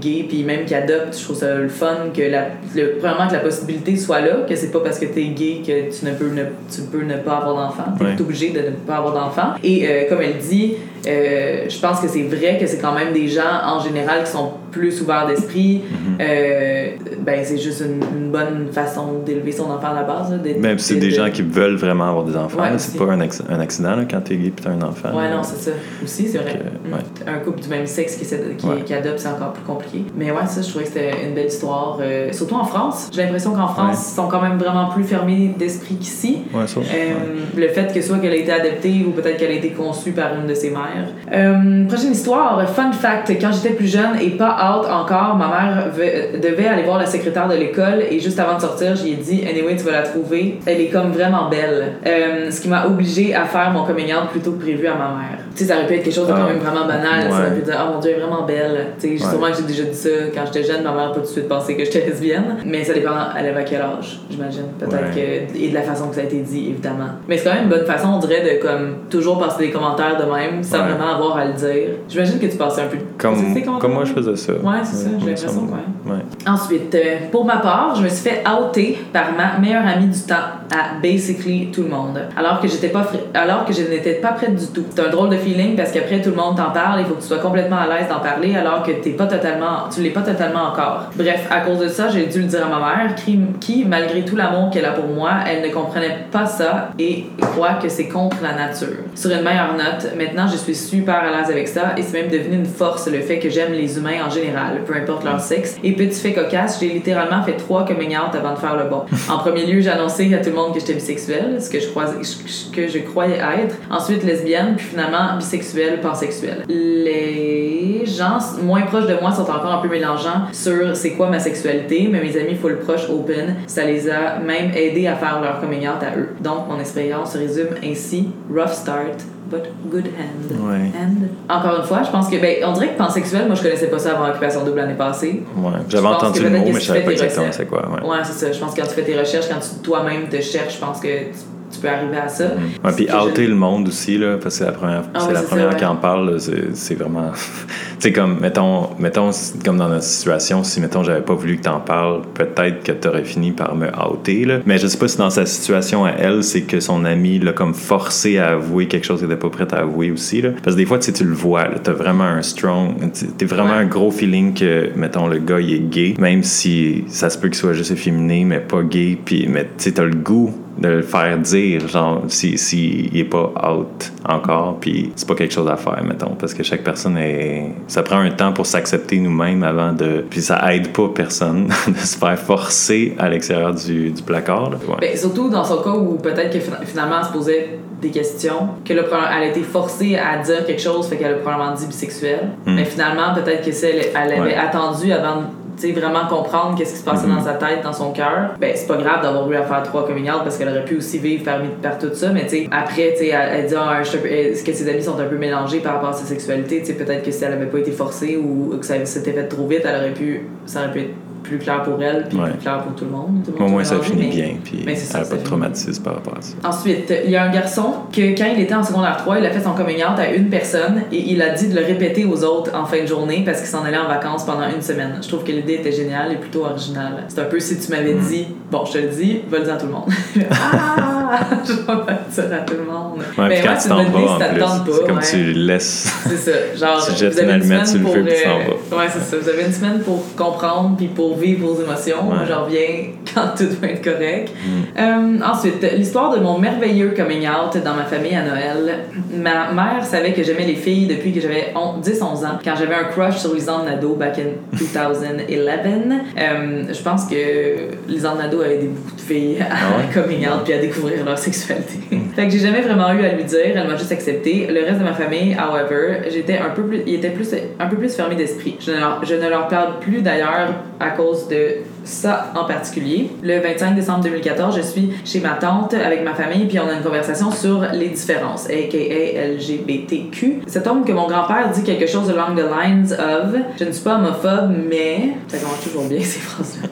gays, puis même qui je trouve ça le fun que la, le, premièrement que la possibilité soit là, que c'est pas parce que t'es gay que tu ne peux ne, tu peux ne pas avoir d'enfant, t'es es obligé de ne pas avoir d'enfant. Et euh, comme elle dit, euh, je pense que c'est vrai que c'est quand même des gens en général qui sont plus ouverts d'esprit. Mm-hmm. euh, ben c'est juste une, bonne façon d'élever son enfant à la base. Même si c'est des gens qui veulent vraiment avoir des enfants, c'est pas un, un accident là, quand t'es gay et t'as un enfant. Ouais, non, c'est ça. Aussi, c'est vrai. Mm. Un couple du même sexe qui, qui, qui adopte, c'est encore plus compliqué. Mais ouais, ça, je trouvais que c'était une belle histoire. Euh, surtout en France. J'ai l'impression qu'en France, ils sont quand même vraiment plus fermés d'esprit qu'ici. Ouais, le fait que soit qu'elle a été adoptée ou peut-être qu'elle a été conçue par une de ses mères Euh, prochaine histoire, fun fact, quand j'étais plus jeune et pas out encore, ma mère devait aller voir la secrétaire de l'école et juste avant de sortir, j'ai dit Anyway, tu vas la trouver, elle est comme vraiment belle. Euh, ce qui m'a obligée à faire mon coming out plutôt que prévu à ma mère. Tu sais, ça aurait pu être quelque chose de quand même vraiment banal. Ça aurait pu dire Oh mon dieu, elle est vraiment belle. Tu sais, sûrement que j'ai déjà dit ça quand j'étais jeune, ma mère n'a pas tout de suite pensé que j'étais lesbienne. Mais ça dépend, elle avait à quel âge, j'imagine. Peut-être que. Et de la façon que ça a été dit, évidemment. Mais c'est quand même une bonne façon, on dirait, de comme toujours passer des commentaires de même sans vraiment avoir à le dire. J'imagine que tu passais un peu. Comme, comme moi, je faisais ça. Ouais, c'est ça, j'ai l'impression, ouais. Ensuite, euh, pour ma part, je me suis fait outer par ma meilleure amie du temps à basically tout le monde. Alors que j'étais pas alors que je n'étais pas prête du tout. C'est un drôle de feeling parce qu'après tout le monde t'en parle, il faut que tu sois complètement à l'aise d'en parler alors que t'es pas totalement, tu l'es pas totalement encore. Bref, à cause de ça, j'ai dû le dire à ma mère qui, malgré tout l'amour qu'elle a pour moi, elle ne comprenait pas ça et croit que c'est contre la nature. Sur une meilleure note, maintenant je suis super à l'aise avec ça et c'est même devenu une force le fait que j'aime les humains en général, peu importe leur sexe. Et petit fait cocasse, j'ai littéralement fait trois coming out avant de faire le bon. En premier lieu, j'ai annoncé à tout le monde que j'étais bisexuelle, ce que je croyais, que je croyais être. Ensuite, lesbienne, puis finalement bisexuelle, pansexuelle. Les gens moins proches de moi sont encore un peu mélangeants sur c'est quoi ma sexualité, mais mes amis full proches open, ça les a même aidés à faire leur coming out à eux. Donc, mon expérience se résume ainsi rough start, but good end. Ouais. Encore une fois, je pense que, ben, on dirait que pansexuel, moi je connaissais pas ça avant Occupation Double l'année passée. Ouais, j'avais entendu le mot, mais je savais pas exactement c'est quoi. Ouais, ouais c'est ça. Je pense que quand tu fais tes recherches, quand tu toi-même te cherches, je pense que tu peux arriver à ça. Mm. Ouais, puis outer le monde aussi, là, parce que c'est la première, ah c'est la première qui en parle, c'est vraiment. tu sais, comme, mettons, mettons, comme dans notre situation, si, mettons, j'avais pas voulu que t'en parles, peut-être que t'aurais fini par me outer, là. Mais je sais pas si dans sa situation à elle, c'est que son ami l'a comme forcé à avouer quelque chose qu'elle était pas prête à avouer aussi, là. Parce que des fois, tu tu le vois, là, t'as vraiment un strong, t'es vraiment un gros feeling que, mettons, le gars, il est gay, même si ça se peut qu'il soit juste efféminé, mais pas gay, puis, mais tu sais, t'as le goût de le faire dire, genre, s'il si, si est pas out encore, puis c'est pas quelque chose à faire, mettons, parce que chaque personne est. Ça prend un temps pour s'accepter nous-mêmes avant de. Puis ça aide pas personne de se faire forcer à l'extérieur du, du placard. Ben, surtout dans son cas où peut-être que finalement elle se posait des questions, que le, elle a été forcée à dire quelque chose, fait qu'elle a probablement dit bisexuelle. Hmm. Mais finalement, peut-être que elle, elle avait attendu avant sais, vraiment comprendre qu'est-ce qui se passait dans mhm. sa tête, dans son cœur, ben c'est pas grave d'avoir eu à faire trois coming out parce qu'elle aurait pu aussi vivre par, par tout ça, mais tu sais, après, tu sais, elle, dit ah, est-ce que ses amis sont un peu mélangés par rapport à sa sexualité, tu sais, peut-être que si elle avait pas été forcée ou que ça s'était fait trop vite, elle aurait pu, ça aurait pu être plus clair pour elle, puis plus clair pour tout le monde. Au moins, ça finit bien, puis elle n'a pas de traumatisme par rapport à ça. Ensuite, il y a un garçon que, quand il était en secondaire 3, il a fait son coming out à une personne et il a dit de le répéter aux autres en fin de journée parce qu'il s'en allait en vacances pendant une semaine. Je trouve que l'idée était géniale et plutôt originale. C'est un peu si tu m'avais mm. dit, bon, je te le dis, va le dire à tout le monde. ah! Je vais pas le dire à tout le monde. Ouais, mais quand tu t'en vas, en plus, c'est comme tu laisses. C'est ça. Genre, tu jettes une allumette, tu le fais, puis tu t'en vas. Ouais, c'est ça. Vous avez une semaine pour comprendre puis pour vivre vos émotions. Moi, je reviens quand tout va être correct. Mm. Euh, ensuite, l'histoire de mon merveilleux coming out dans ma famille à Noël. Ma mère savait que j'aimais les filles depuis que j'avais 10-11 ans, quand j'avais un crush sur Lisanne Nadeau back in 2011. Euh, je pense que Lisanne Nadeau a aidé beaucoup de filles à ah coming out puis à découvrir leur sexualité. Mm. fait que j'ai jamais vraiment eu à lui dire, elle m'a juste accepté. Le reste de ma famille, however, j'étais un peu plus, il était plus, un peu plus fermé d'esprit. Je ne leur parle plus d'ailleurs à cause de ça en particulier. Le 25 décembre 2014, je suis chez ma tante avec ma famille, puis on a une conversation sur les différences, aka LGBTQ. Cet homme que mon grand-père dit quelque chose along the lines of Je ne suis pas homophobe, mais. Ça commence toujours bien ces phrases-là.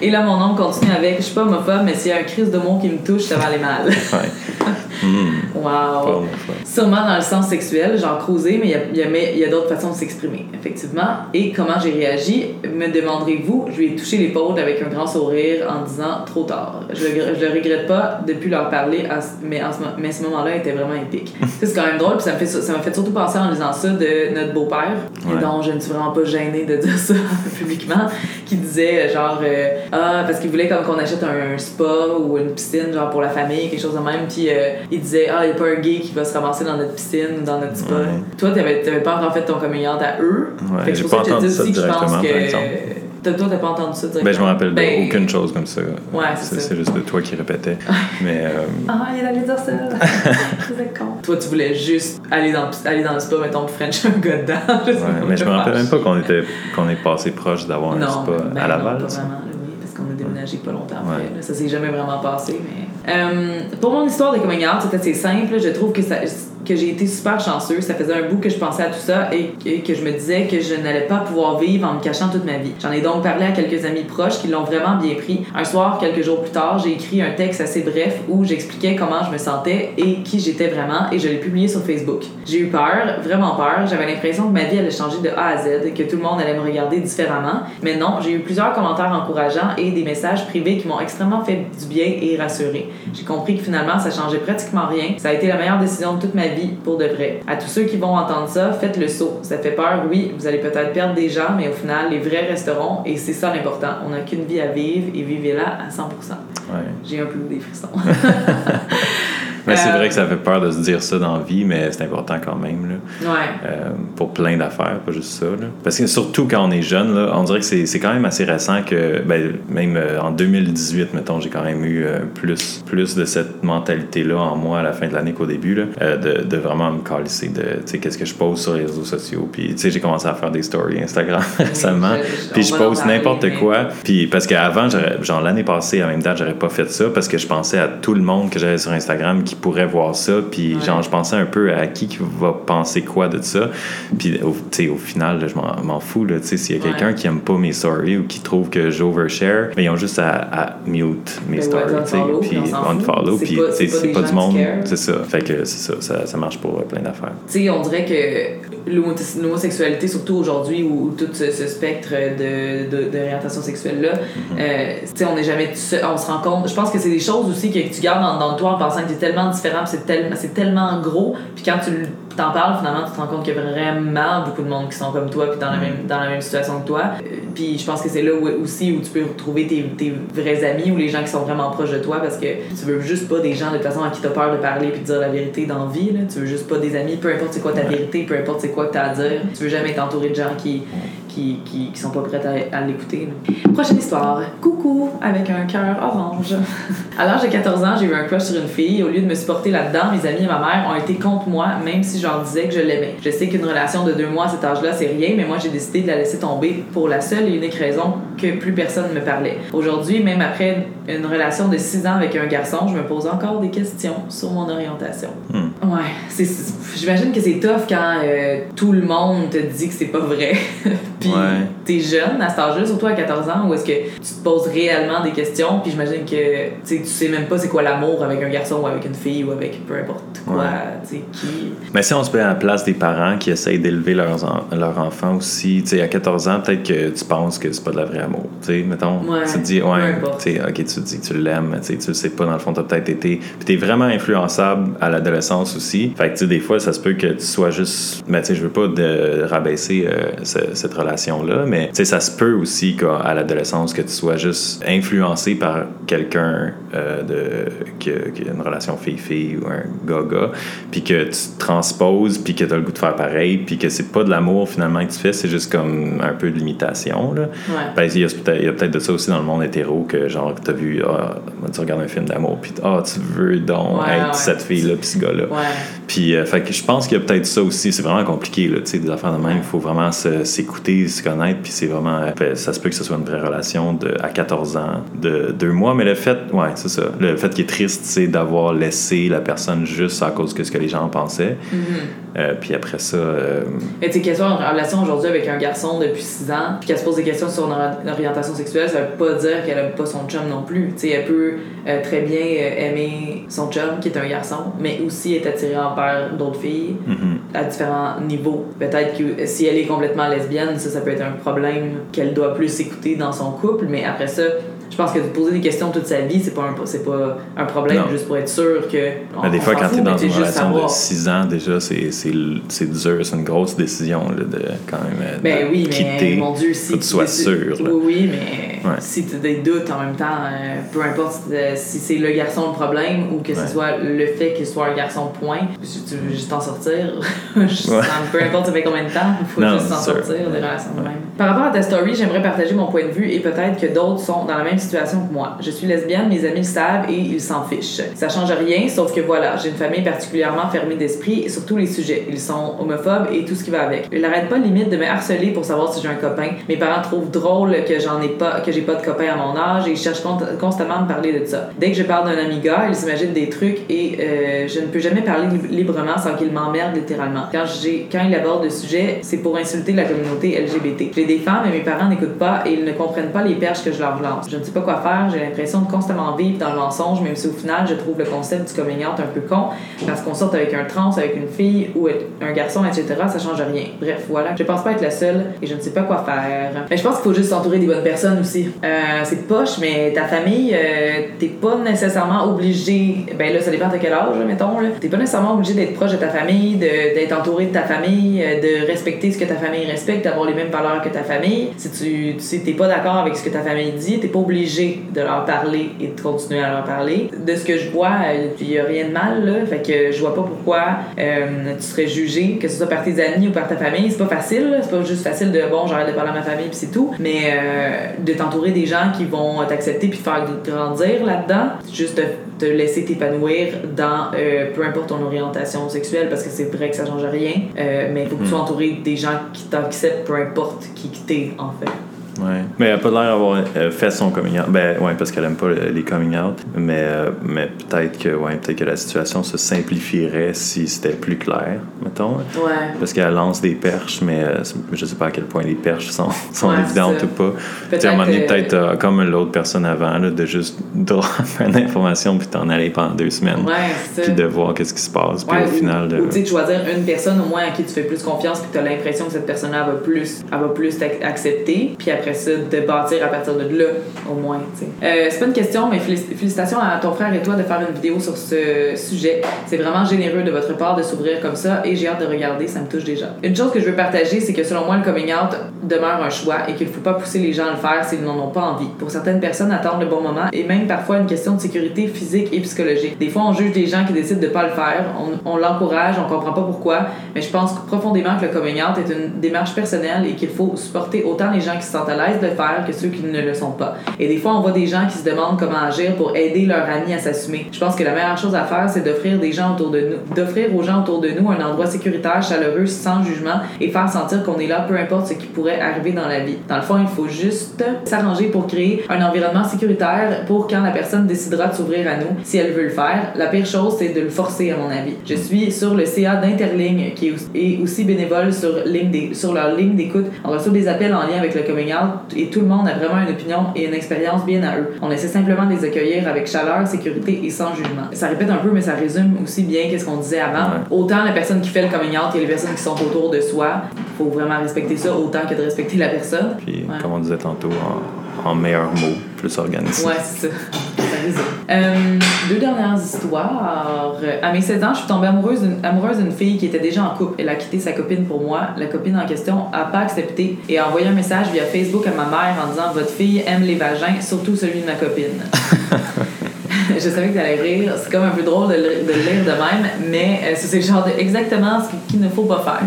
Et là, mon oncle continue avec Je suis pas homophobe, mais s'il y a un crise de mots qui me touche, ça va aller mal. Hmm. Wow. Sûrement dans le sens sexuel, genre cruiser, mais il y a, y a d'autres façons de s'exprimer, effectivement. Et comment j'ai réagi, me demanderez-vous, je lui ai touché l'épaule avec un grand sourire en disant trop tard. Je, je le regrette pas depuis leur parler, mais, en ce, mais ce moment-là était vraiment épique. c'est quand même drôle, puis ça m'a fait, ça fait surtout penser en lisant ça de notre beau-père, dont je ne suis vraiment pas gênée de dire ça publiquement, qui disait genre, euh, ah, parce qu'il voulait comme qu'on achète un, spa ou une piscine, genre pour la famille, quelque chose de même, puis euh, il disait Ah, il n'y a pas un gay qui va se ramasser dans notre piscine ou dans notre spa. Toi, tu n'avais pas encore fait ton coming out à eux. Ouais, fait que je pas entendu ça directement, que... Toi, t'as pas entendu ça Ben, je me rappelle ben, d'aucune chose comme ça. Ouais, c'est ça. C'est juste de toi qui répétais. mais. Euh... Ah, il allait dire ça. c'est con. Toi, tu voulais juste aller dans, aller dans le spa, mettons, French un gars dedans. ouais, mais je me rappelle même pas qu'on était qu'on est passé proche d'avoir un spa ben à Laval. Non, pas vraiment, oui, parce qu'on a déménagé pas longtemps après. Ouais. Ça s'est jamais vraiment passé, mais. Euh, pour mon histoire de coming c'était assez simple. Je trouve que ça que j'ai été super chanceuse. Ça faisait un bout que je pensais à tout ça et, que je me disais que je n'allais pas pouvoir vivre en me cachant toute ma vie. J'en ai donc parlé à quelques amis proches qui l'ont vraiment bien pris. Un soir, quelques jours plus tard, j'ai écrit un texte assez bref où j'expliquais comment je me sentais et qui j'étais vraiment et je l'ai publié sur Facebook. J'ai eu peur, vraiment peur. J'avais l'impression que ma vie allait changer de A à Z, que tout le monde allait me regarder différemment. Mais non, j'ai eu plusieurs commentaires encourageants et des messages privés qui m'ont extrêmement fait du bien et rassuré. J'ai compris que finalement, ça changeait pratiquement rien. Ça a été la meilleure décision de toute ma vie pour de vrai. À tous ceux qui vont entendre ça, faites le saut. Ça fait peur, oui, vous allez peut-être perdre des gens, mais au final, les vrais resteront et c'est ça l'important. On n'a qu'une vie à vivre et vivez-la à 100%. Ouais. J'ai un peu des frissons. Mais c'est vrai que ça fait peur de se dire ça dans la vie, mais c'est important quand même. Là. Ouais. Euh, pour plein d'affaires, pas juste ça. Là. Parce que surtout quand on est jeune, là, on dirait que c'est quand même assez récent que, ben, même euh, en 2018, mettons, j'ai quand même eu euh, plus, plus de cette mentalité-là en moi à la fin de l'année qu'au début, là, de, de, vraiment me calisser de, tu sais, qu'est-ce que je pose sur les réseaux sociaux. Puis, tu sais, j'ai commencé à faire des stories Instagram récemment. puis je pose n'importe quoi. Puis, parce qu'avant, genre l'année passée, en même temps, j'aurais pas fait ça parce que je pensais à tout le monde que j'avais sur Instagram qui pourrait voir ça. Puis, genre, je pensais un peu à qui va penser quoi de ça. Puis, au, au final, là, je m'en fous. S'il y a quelqu'un qui aime pas mes stories ou qui trouve que j'overshare, mais ils ont juste à, mute mes ben stories. Ouais, puis unfollow. Puis, c'est pas, du monde. C'est ça. Fait que c'est ça, ça, ça. marche pour plein d'affaires. Tu sais, on dirait que l'homosexualité, surtout aujourd'hui, où, tout ce, spectre de, d'orientation sexuelle-là, mm-hmm. euh, on n'est jamais on se rend compte. Je pense que c'est des choses aussi que, tu gardes dans, dans toi en pensant que tu es tellement différent, c'est tellement, tellement gros, puis quand tu t'en parles, finalement, tu te rends compte qu'il y a vraiment beaucoup de monde qui sont comme toi, puis dans, la, mm-hmm. même, dans la même situation que toi. Euh, puis je pense que c'est là aussi où tu peux retrouver tes, tes, vrais amis ou les gens qui sont vraiment proches de toi, parce que tu veux juste pas des gens de toute façon à qui t'as peur de parler puis de dire la vérité dans la vie. Là. Tu veux juste pas des amis, peu importe c'est quoi ta vérité, peu importe c'est quoi que tu as à dire. Tu veux jamais être entouré de gens qui, qui, qui, qui sont pas prêts à, à l'écouter. Prochaine histoire. Coucou avec un cœur orange. à l'âge de 14 ans, j'ai eu un crush sur une fille. Au lieu de me supporter là-dedans, mes amis et ma mère ont été contre moi, même si je leur disais que je l'aimais. Je sais qu'une relation de deux mois à cet âge-là, c'est rien, mais moi, j'ai décidé de la laisser tomber pour la seule et unique raison que plus personne ne me parlait. Aujourd'hui, même après une relation de six ans avec un garçon, je me pose encore des questions sur mon orientation. Hmm. Ouais, j'imagine que c'est tough quand euh, tout le monde te dit que c'est pas vrai. puis t'es jeune à cet âge-là, surtout à 14 ans, où est-ce que tu te poses réellement des questions, puis j'imagine que tu sais même pas c'est quoi l'amour avec un garçon ou avec une fille ou avec peu importe quoi, tu sais, qui. Mais si on se met à la place des parents qui essayent d'élever leurs, leurs enfants aussi, tu sais, à 14 ans, peut-être que tu penses que c'est pas de la vraie amour, tu sais, mettons, tu te dis, ouais, tu sais, ok, tu te dis que tu l'aimes, tu sais, tu le sais pas, dans le fond, t'as peut-être été, puis t'es vraiment influençable à l'adolescence aussi, fait que tu sais, des fois, ça se peut que tu sois juste, mais tu sais, je veux pas de rabaisser euh, cette relation là mais ça se peut aussi qu'à l'adolescence, que tu sois juste influencé par quelqu'un euh, de qui, a, une relation fille-fille ou un gars-gars, puis que tu transposes, puis que tu as le goût de faire pareil, puis que c'est pas de l'amour finalement que tu fais, c'est juste comme un peu de l'imitation. Là. Ben, il y a peut-être de ça aussi dans le monde hétéro, que genre, tu as vu, ah, tu regardes un film d'amour, puis ah, tu veux donc être cette fille-là, puis ce gars-là. Puis, euh, fait que je pense qu'il y a peut-être ça aussi. C'est vraiment compliqué, là, tu sais, des affaires de même. Il faut vraiment s'écouter, se connaître, puis c'est vraiment. Euh, ça se peut que ce soit une vraie relation de, à 14 ans, de deux mois, mais le fait, ouais, c'est ça. Le fait qui est triste, c'est d'avoir laissé la personne juste à cause de ce que les gens pensaient. Mm-hmm. Euh, puis après ça. Euh... Mais tu sais, qu'elle soit en relation aujourd'hui avec un garçon depuis 6 ans, puis qu'elle se pose des questions sur son orientation sexuelle, ça veut pas dire qu'elle aime pas son chum non plus. Tu sais, elle peut très bien aimer son chum, qui est un garçon, mais aussi être attirée envers d'autres filles mm-hmm. À différents niveaux. Peut-être que si elle est complètement lesbienne, ça, ça peut être un problème qu'elle doit plus écouter dans son couple, mais après ça, je pense que de poser des questions toute sa vie, c'est pas un, c'est pas un problème juste pour être sûr que. mais des fois, quand tu es dans une relation de 6 ans, déjà, c'est, c'est, c'est dur, c'est une grosse décision là, de quand même euh, ben, oui, quitter. Mais, mon Dieu, si faut que tu sois sûr. Oui, oui, mais si tu as des doutes en même temps, euh, peu importe si c'est le garçon le problème ou que ce soit le fait qu'il soit un garçon, point, si tu veux juste t'en sortir, peu importe ça fait combien de temps, il faut juste s'en sortir des relations de même. Par rapport à ta story, j'aimerais partager mon point de vue et peut-être que d'autres sont dans la même situation que moi. Je suis lesbienne, mes amis le savent et ils s'en fichent. Ça change rien, sauf que voilà, j'ai une famille particulièrement fermée d'esprit sur tous les sujets. Ils sont homophobes et tout ce qui va avec. Ils n'arrêtent pas limite de me harceler pour savoir si j'ai un copain. Mes parents trouvent drôle que j'en ai pas, que j'ai pas de copain à mon âge et ils cherchent constamment à me parler de ça. Dès que je parle d'un ami gars, ils s'imaginent des trucs et euh, je ne peux jamais parler librement sans qu'ils m'emmerdent littéralement. Quand j'ai, quand ils abordent le sujet, c'est pour insulter la communauté LGBT. J'ai des femmes et mes parents n'écoutent pas et ils ne comprennent pas les perches que je leur lance. Je ne sais pas quoi faire, j'ai l'impression de constamment vivre dans le mensonge, même si au final je trouve le concept du coming out un peu con parce qu'on sort avec un trans, avec une fille ou un garçon, etc. Ça change rien. Bref, voilà. Je pense pas être la seule et je ne sais pas quoi faire. Mais je pense qu'il faut juste s'entourer des bonnes personnes aussi. Euh, c'est poche, mais ta famille, euh, t'es pas nécessairement obligé. Ben là, ça dépend de quel âge, mettons. T'es pas nécessairement obligé d'être proche de ta famille, d'être entouré de ta famille, euh, de respecter ce que ta famille respecte, d'avoir les mêmes valeurs que ta famille. Si tu si t'es pas d'accord avec ce que ta famille dit, t'es pas obligé de leur parler et de continuer à leur parler. De ce que je vois, il y a rien de mal, là. Fait que je vois pas pourquoi euh, tu serais jugé, que ce soit par tes amis ou par ta famille. C'est pas facile, c'est pas juste facile de bon, j'arrête de parler à ma famille puis c'est tout. Mais euh, de t'entourer des gens qui vont t'accepter puis te faire grandir là-dedans, juste de te laisser t'épanouir dans euh, peu importe ton orientation sexuelle parce que c'est vrai que ça change rien. mais il faut que tu sois hmm. entouré des gens qui t'acceptent peu importe qui t'es en fait. Ouais. Mais elle a pas l'air d'avoir euh, fait son coming out. Ben, ouais, parce qu'elle aime pas les coming out. Mais, euh, mais peut-être que, ouais, peut que la situation se simplifierait si c'était plus clair, mettons. Ouais. Parce qu'elle lance des perches, mais euh, je sais pas à quel point les perches sont, sont évidentes ou pas. Peut-être. À un moment donné, peut-être comme l'autre personne avant, là, de juste droit une information puis t'en aller pendant deux semaines. Ouais, Puis de voir qu'est-ce qui se passe. Puis au final. De... Ou tu sais, choisir une personne au moins à qui tu fais plus confiance puis tu as l'impression que cette personne-là va plus, elle va plus t'accepter. Puis après ça, de bâtir à partir de là, au moins. Euh, c'est pas une question, mais félicitations à ton frère et toi de faire une vidéo sur ce sujet. C'est vraiment généreux de votre part de s'ouvrir comme ça et j'ai hâte de regarder, ça me touche déjà. Une chose que je veux partager, c'est que selon moi, le coming out demeure un choix et qu'il faut pas pousser les gens à le faire s'ils n'en ont pas envie. Pour certaines personnes, attendre le bon moment et même parfois une question de sécurité physique et psychologique. Des fois, on juge des gens qui décident de pas le faire, on, l'encourage, on comprend pas pourquoi, mais je pense profondément que le coming out est une démarche personnelle et qu'il faut supporter autant les gens qui se sentent l'aise de faire que ceux qui ne le sont pas. Et des fois, on voit des gens qui se demandent comment agir pour aider leur ami à s'assumer. Je pense que la meilleure chose à faire, c'est d'offrir des gens autour de nous, d'offrir aux gens autour de nous un endroit sécuritaire, chaleureux, sans jugement et faire sentir qu'on est là, peu importe ce qui pourrait arriver dans la vie. Dans le fond, il faut juste s'arranger pour créer un environnement sécuritaire pour quand la personne décidera de s'ouvrir à nous, si elle veut le faire. La pire chose, c'est de le forcer, à mon avis. Je suis sur le CA d'Interligne, qui est aussi bénévole sur, ligne des, sur leur ligne d'écoute. On reçoit des appels en lien avec le coming et tout le monde a vraiment une opinion et une expérience bien à eux. On essaie simplement de les accueillir avec chaleur, sécurité et sans jugement. Ça répète un peu, mais ça résume aussi bien qu'est-ce qu'on disait avant. Autant la personne qui fait le coming out et les personnes qui sont autour de soi, faut vraiment respecter ça autant que de respecter la personne. Puis, comme on disait tantôt, en, en meilleurs mots, plus organisé. Ouais, c'est ça. Euh, deux dernières histoires. À mes 16 ans, je suis tombée amoureuse d'une, fille qui était déjà en couple. Elle a quitté sa copine pour moi. La copine en question a pas accepté et a envoyé un message via Facebook à ma mère en disant Votre fille aime les vagins, surtout celui de ma copine. je savais que t'allais rire. C'est comme un peu drôle de le, de lire de même, mais euh, c'est le genre de exactement ce qu'il ne faut pas faire.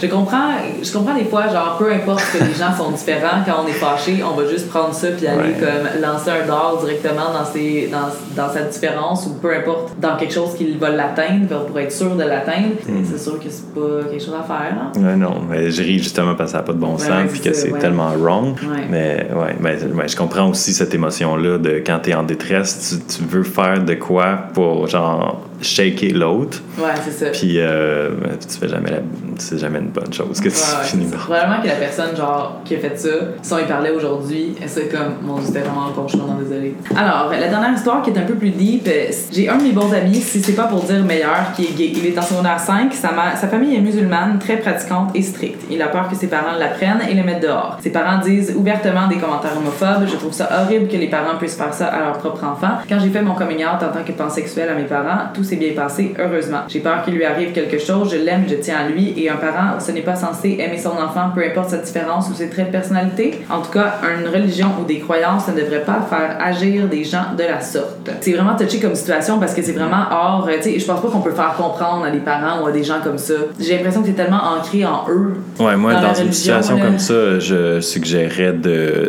Je comprends, je comprends des fois, genre, peu importe que les gens sont différents, quand on est fâché, on va juste prendre ça puis aller comme lancer un dard directement dans, ses, dans, dans sa différence ou peu importe, dans quelque chose qu'il va l'atteindre pour être sûr de l'atteindre. Hmm. C'est sûr que c'est pas quelque chose à faire. Hein? non, mais je ris justement parce que ça n'a pas de bon sens puis que c'est tellement wrong. Mais ouais, mais, je comprends aussi cette émotion-là de quand tu es en détresse, tu, tu veux faire de quoi pour genre shaker l'autre. Ouais, c'est ça. Puis euh, tu fais jamais la... c'est jamais une bonne chose que tu finis Probablement que la personne genre qui a fait ça, si on y parlait aujourd'hui, c'est comme mon dieu, c'était vraiment encore non désolé. Alors, la dernière histoire qui est un peu plus deep, euh, j'ai un de mes bons amis, si c'est pas pour dire meilleur, qui est gay. Il est en secondaire 5, sa, sa famille est musulmane, très pratiquante et stricte. Il a peur que ses parents l'apprennent et le mettent dehors. Ses parents disent ouvertement des commentaires homophobes. Je trouve ça horrible que les parents puissent faire ça à leur propre enfant. Quand j'ai fait mon coming out en tant que pansexuel à mes parents, tous s'est bien passé, heureusement. J'ai peur qu'il lui arrive quelque chose, je l'aime, je tiens à lui, et un parent, ce n'est pas censé aimer son enfant, peu importe sa différence ou ses traits de personnalité. En tout cas, une religion ou des croyances ne devrait pas faire agir des gens de la sorte. C'est vraiment touché comme situation parce que c'est vraiment hors, tu sais, je pense pas qu'on peut faire comprendre à des parents ou à des gens comme ça. J'ai l'impression que c'est tellement ancré en eux. Ouais, moi, dans, une situation comme ça, je suggérerais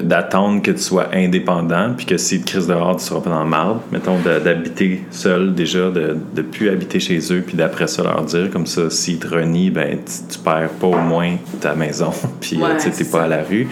d'attendre que tu sois indépendant, puis que si tu crises dehors, tu seras pas dans le marbre. Mettons, d'habiter seul déjà, de ne plus habiter chez eux, puis d'après ça leur dire, comme ça, s'ils te renient, ben, tu, perds pas au moins ta maison, puis euh, tu n'es pas à la rue.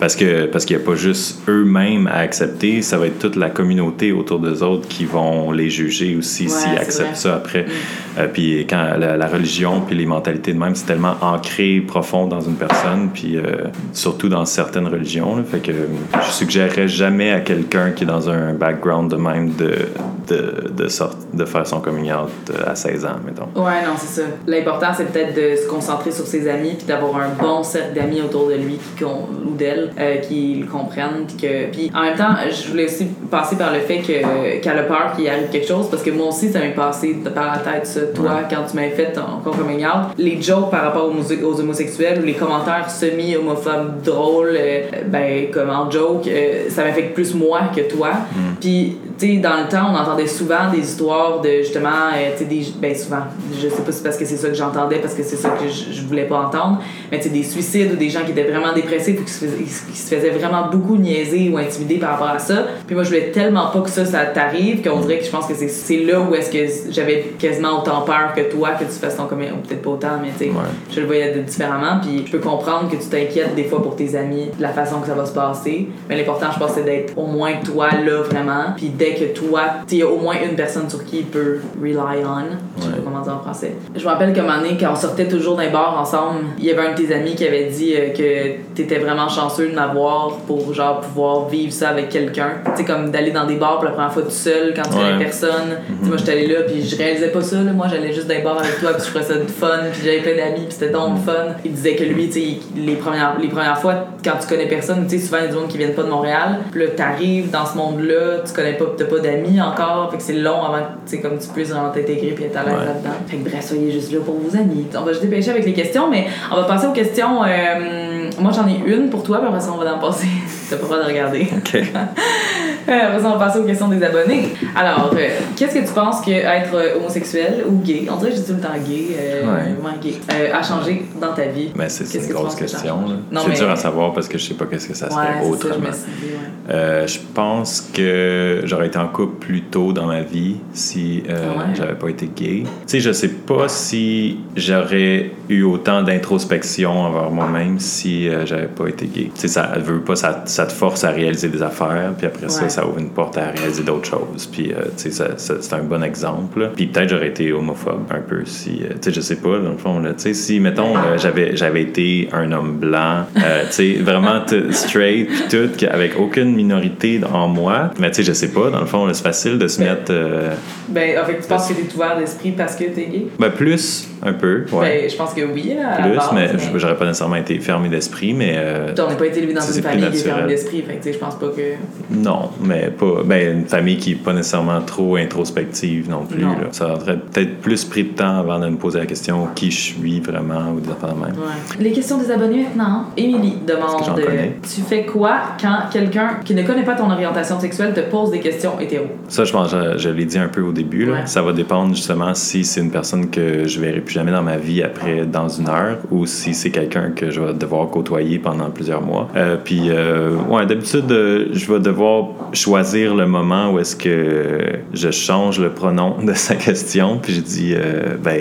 Parce que parce qu'il n'y a pas juste eux-mêmes à accepter, ça va être toute la communauté autour d'eux autres qui vont les juger aussi s'ils acceptent ça après. Mm. Euh, puis quand la, religion puis les mentalités de même, c'est tellement ancré profond dans une personne, puis euh, surtout dans certaines religions. Là, fait que je suggérerais jamais à quelqu'un qui est dans un background de même de, de, de, sorte, de faire son coming out à 16 ans, mettons. Ouais, non, c'est ça. L'important, c'est peut-être de se concentrer sur ses amis puis d'avoir un bon cercle d'amis autour de lui qui, ou d'elle euh, qui le comprennent. Puis, que, puis en même temps, je voulais aussi passer par le fait que, qu'elle a peur qu'il arrive quelque chose parce que moi aussi, ça m'est passé par la tête, ça, toi, quand tu m'avais fait ton, coming out. Les jokes par rapport aux, aux homosexuels ou les commentaires semi-homophobes drôles, euh, ben, comme en joke, euh, ça m'affecte plus moi que toi. Mm. Puis, tu sais, dans le temps, on entendait souvent des histoires de justement, tu sais, des. Ben, souvent, je sais pas si c'est parce que c'est ça que j'entendais, parce que c'est ça que je, je voulais pas entendre, mais tu sais, des suicides ou des gens qui étaient vraiment dépressifs ou qui se qui se faisait vraiment beaucoup niaiser ou intimider par rapport à ça. Puis moi, je voulais tellement pas que ça, ça t'arrive qu'on dirait que je pense que c'est là où est-ce que j'avais quasiment autant peur que toi que tu fasses ton commun. Ou peut-être pas autant, mais tu sais, je le voyais différemment. Puis je peux comprendre que tu t'inquiètes des fois pour tes amis, de la façon que ça va se passer. Mais l'important, je pense, c'est d'être au moins toi là vraiment. Puis que toi, a au moins une personne sur qui il peut rely on. Je sais pas comment dire en français. Je me rappelle qu'à un donné, quand on sortait toujours d'un bar ensemble, il y avait un de tes amis qui avait dit euh, que t'étais vraiment chanceux de m'avoir pour genre pouvoir vivre ça avec quelqu'un. Tu sais, comme d'aller dans des bars pour la première fois tout seul quand tu ouais. personne. Mm Moi, j'étais allée là, puis je réalisais pas ça. Là. Moi, j'allais juste dans les bars avec toi, puis je ferais ça de fun, puis j'avais plein d'amis, puis c'était donc fun. Il disait que lui, tu sais, les premières, les premières fois, quand tu connais personne, tu sais, souvent, il y a des gens qui viennent pas de Montréal. Puis là, t'arrives dans ce monde-là, tu connais pas, t'as pas d'amis encore, fait que c'est long avant que, comme tu puisses vraiment t'intégrer puis être à l'aise là-dedans. Fait que bref, soyez juste là pour vos amis. On va juste dépêcher avec les questions, mais on va passer aux questions. Euh, moi, j'en ai une pour toi, puis après ça, on va en passer. T'as pas le droit de regarder. OK. après ça, on va passer aux questions des abonnés. Alors, euh, qu'est-ce que tu penses que être euh, homosexuel ou gay, on dirait que j'ai tout le temps gay, euh, ouais. gay, euh, a changé dans ta vie? Mais c'est une grosse question. C'est dur à savoir parce que je sais pas qu'est-ce que ça serait autrement. je, je pense que j'aurais été en couple plus tôt dans ma vie si ah j'avais pas été gay. Tu sais, je sais pas si j'aurais eu autant d'introspection envers moi-même si j'avais pas été gay. Tu sais, ça veut pas, ça, ça, te force à réaliser des affaires, puis après ça, ça ouvre une porte à réaliser d'autres choses. Puis, euh, tu sais, c'est un bon exemple. Puis peut-être j'aurais été homophobe un peu si, euh, tu sais, je sais pas, dans le fond, tu sais, si, mettons, euh, j'avais, j'avais été un homme blanc, tu sais, vraiment straight, puis tout, avec aucune minorité en moi, mais tu sais, je sais pas, dans le fond, c'est facile de se mettre. ben, en fait, tu penses que t'es ouvert d'esprit parce que t'es gay? Ben, plus, un peu, ouais. Ben, je pense que oui, à Plus, mais, j'aurais pas nécessairement été fermé d'esprit, mais. on n'est pas été élevé dans une famille qui est fermée d'esprit, fait que, je pense pas que. Non, mais pas. Ben, une famille qui est pas nécessairement trop introspective non plus. Là. Ça aurait peut-être plus pris de temps avant de me poser la question qui je suis vraiment ou des affaires de même. Les questions des abonnés maintenant. Émilie demande Tu fais quoi quand quelqu'un qui ne connaît pas ton orientation sexuelle te pose des questions hétéro? Ça, je pense, je, l'ai dit un peu au début. Là. Ça va dépendre justement si c'est une personne que je verrai plus jamais dans ma vie après dans une heure ou si c'est quelqu'un que je vais devoir côtoyer pendant plusieurs mois. Euh, puis, euh, ouais, d'habitude, euh, je vais devoir choisir le moment où est-ce que je change le pronom de sa question. Puis je dis, euh, ben,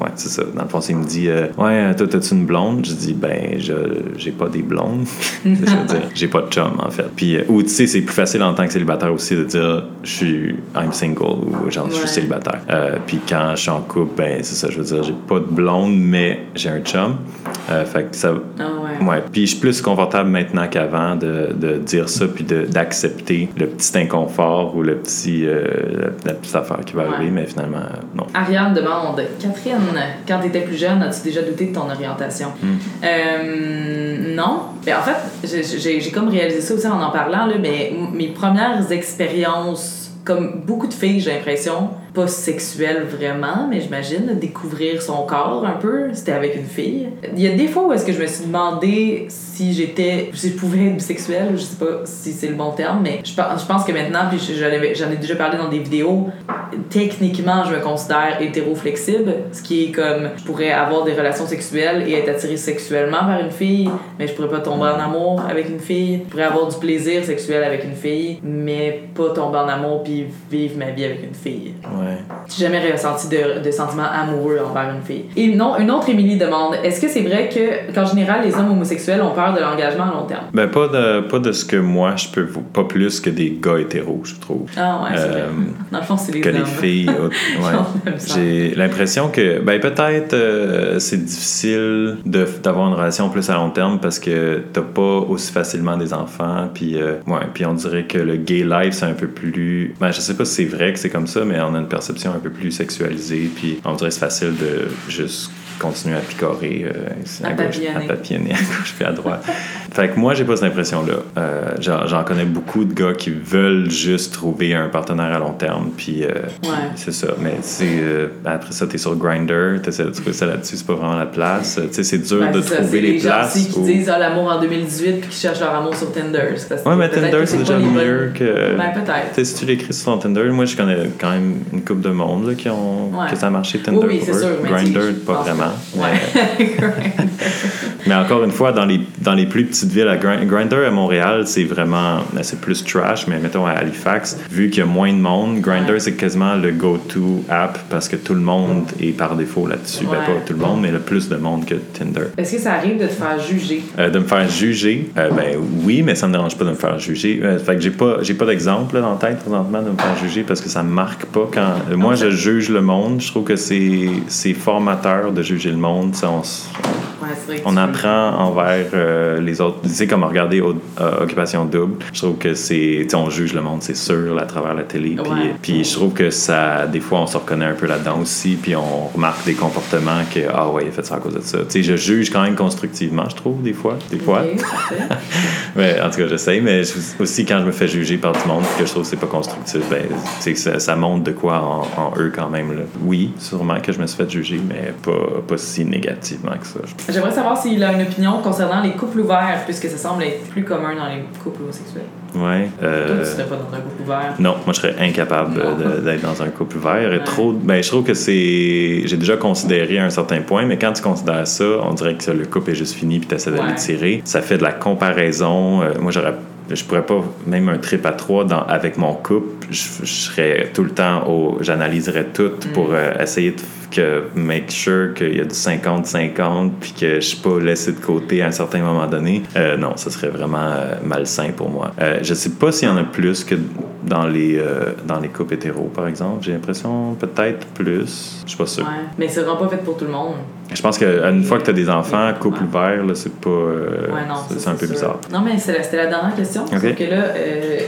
ouais, c'est ça. Dans le fond, il me dit, euh, ouais, toi, t'as-tu une blonde? Je dis, ben, je j'ai pas des blondes. je veux dire, j'ai pas de chum, en fait. Puis, euh, ou tu sais, c'est plus facile en tant que célibataire aussi de dire, je suis, I'm single ou genre, je suis célibataire. puis quand je suis en couple, ben, c'est ça, je veux dire, j'ai pas de blonde, mais j'ai un chum. fait que ça. Ah ouais. Puis je suis plus confortable maintenant qu'avant de, de, dire ça puis d'accepter le petit inconfort ou le petit, euh, la, petite affaire qui va arriver, mais finalement, non. Ariane demande Catherine, quand tu étais plus jeune, as-tu déjà douté de ton orientation? Hmm. euh, Non. Mais en fait, j'ai comme réalisé ça aussi en en parlant, là, mais mes premières expériences comme beaucoup de filles, j'ai l'impression, pas sexuelle vraiment, mais j'imagine, découvrir son corps un peu, c'était avec une fille. Il y a des fois où est-ce que je me suis demandé si j'étais, si je pouvais être bisexuelle, je sais pas si c'est le bon terme, mais je pense, que maintenant, puis j'en ai déjà parlé dans des vidéos, techniquement, je me considère hétéro-flexible, ce qui est comme, je pourrais avoir des relations sexuelles et être attirée sexuellement vers une fille, mais je pourrais pas tomber en amour avec une fille. Je pourrais avoir du plaisir sexuel avec une fille, mais pas tomber en amour puis vivre ma vie avec une fille. J'ai jamais ressenti de, de sentiments amoureux envers une fille. Et non, une autre Émilie demande est-ce que c'est vrai que, qu'en général, les hommes homosexuels ont peur de l'engagement à long terme? Ben, pas de, pas de ce que moi je peux. Pas plus que des gars hétéros, je trouve. Ah, ouais, c'est. Euh, Dans le fond, c'est les Que les filles. ouais. J'ai l'impression que, ben, peut-être euh, c'est difficile de, d'avoir une relation plus à long terme parce que t'as pas aussi facilement des enfants. Puis, euh, ouais, puis on dirait que le gay life, c'est un peu plus. Ben, je sais pas si c'est vrai que c'est comme ça, mais on a une perception un peu plus sexualisée. Puis on dirait c'est facile de juste continuer à picorer euh, à, gauche, à papillonner à gauche puis à droite. fait que moi, j'ai pas cette impression-là. Euh, j'en connais beaucoup de gars qui veulent juste trouver un partenaire à long terme, puis, euh, c'est ça. Mais après ça, t'es sur Grindr, t'essaies de trouver ça là-dessus, c'est pas vraiment la place. Tu sais, c'est dur de trouver les, les places. Gens qui disent ah, l'amour en 2018 puis qui cherchent leur amour sur Tinder. Ouais, mais Tinder, c'est déjà mieux que. Ben, peut-être. Si tu l'écris sur ton Tinder, moi, je connais quand même une couple de monde là, qui ont, que ça a marché Tinder. Oui, oui, sûr, Grindr, pas vraiment. Ouais. mais encore une fois, dans les, dans les plus petites villes, à Grindr à Montréal, c'est vraiment, ben, c'est plus trash, mais mettons à Halifax, vu qu'il y a moins de monde, Grindr c'est quasiment le go-to app parce que tout le monde est par défaut là-dessus. Ben, pas tout le monde, mais le plus de monde que Tinder. Est-ce que ça arrive de te faire juger? Euh, de me faire juger? Euh, ben oui, mais ça me dérange pas de me faire juger. Euh, fait que j'ai pas, j'ai pas d'exemple dans la tête présentement de me faire juger parce que ça me marque pas quand. moi, je juge le monde. Je trouve que c'est, c'est formateur de juger le monde. On, on apprend envers euh, les autres. Tu sais, comme regarder euh, Occupation Double, je trouve que c'est. on juge le monde, c'est sûr, à travers la télé. Puis, je trouve que ça. Des fois, on se reconnaît un peu là-dedans aussi, puis on remarque des comportements que, ah ouais, il a fait ça à cause de ça. Tu sais, je juge quand même constructivement, je trouve, des fois. Des fois. mais, en tout cas, j'essaie, mais aussi quand je me fais juger par du monde, que je trouve que c'est pas constructif, ben, ça, ça montre de quoi en, eux quand même. Là. Oui, sûrement que je me suis fait juger, mais pas, pas si négativement que ça. J'aimerais savoir s'il a une opinion concernant les couples ouverts, puisque ça semble être plus commun dans les couples homosexuels. Ouais. Euh... Toi, tu serais pas dans un couple ouvert? Non, moi, je serais incapable d'être dans un couple ouvert. Et trop, ben, je trouve que c'est. J'ai déjà considéré à un certain point, mais quand tu considères ça, on dirait que le couple est juste fini puis tu essaies de le tirer. Ça fait de la comparaison. Euh, moi, j'aurais je pourrais pas même un trip à trois dans, avec mon couple je, serais tout le temps au j'analyserais tout pour mm. euh, essayer de que make sure qu'il y a du 50-50 puis que je suis pas laissé de côté à un certain moment donné, euh, non, ce serait vraiment euh, malsain pour moi. Euh, je sais pas s'il y en a plus que dans les, euh, dans les couples hétéros, par exemple. J'ai l'impression peut-être plus. Je suis pas sûr. Ouais, mais ça rend pas fait pour tout le monde. Je pense qu'une fois que tu as des enfants, couple ouvert, c'est pas. ouais, non, c'est un peu bizarre. Non, mais c'était la dernière question. Okay. que là,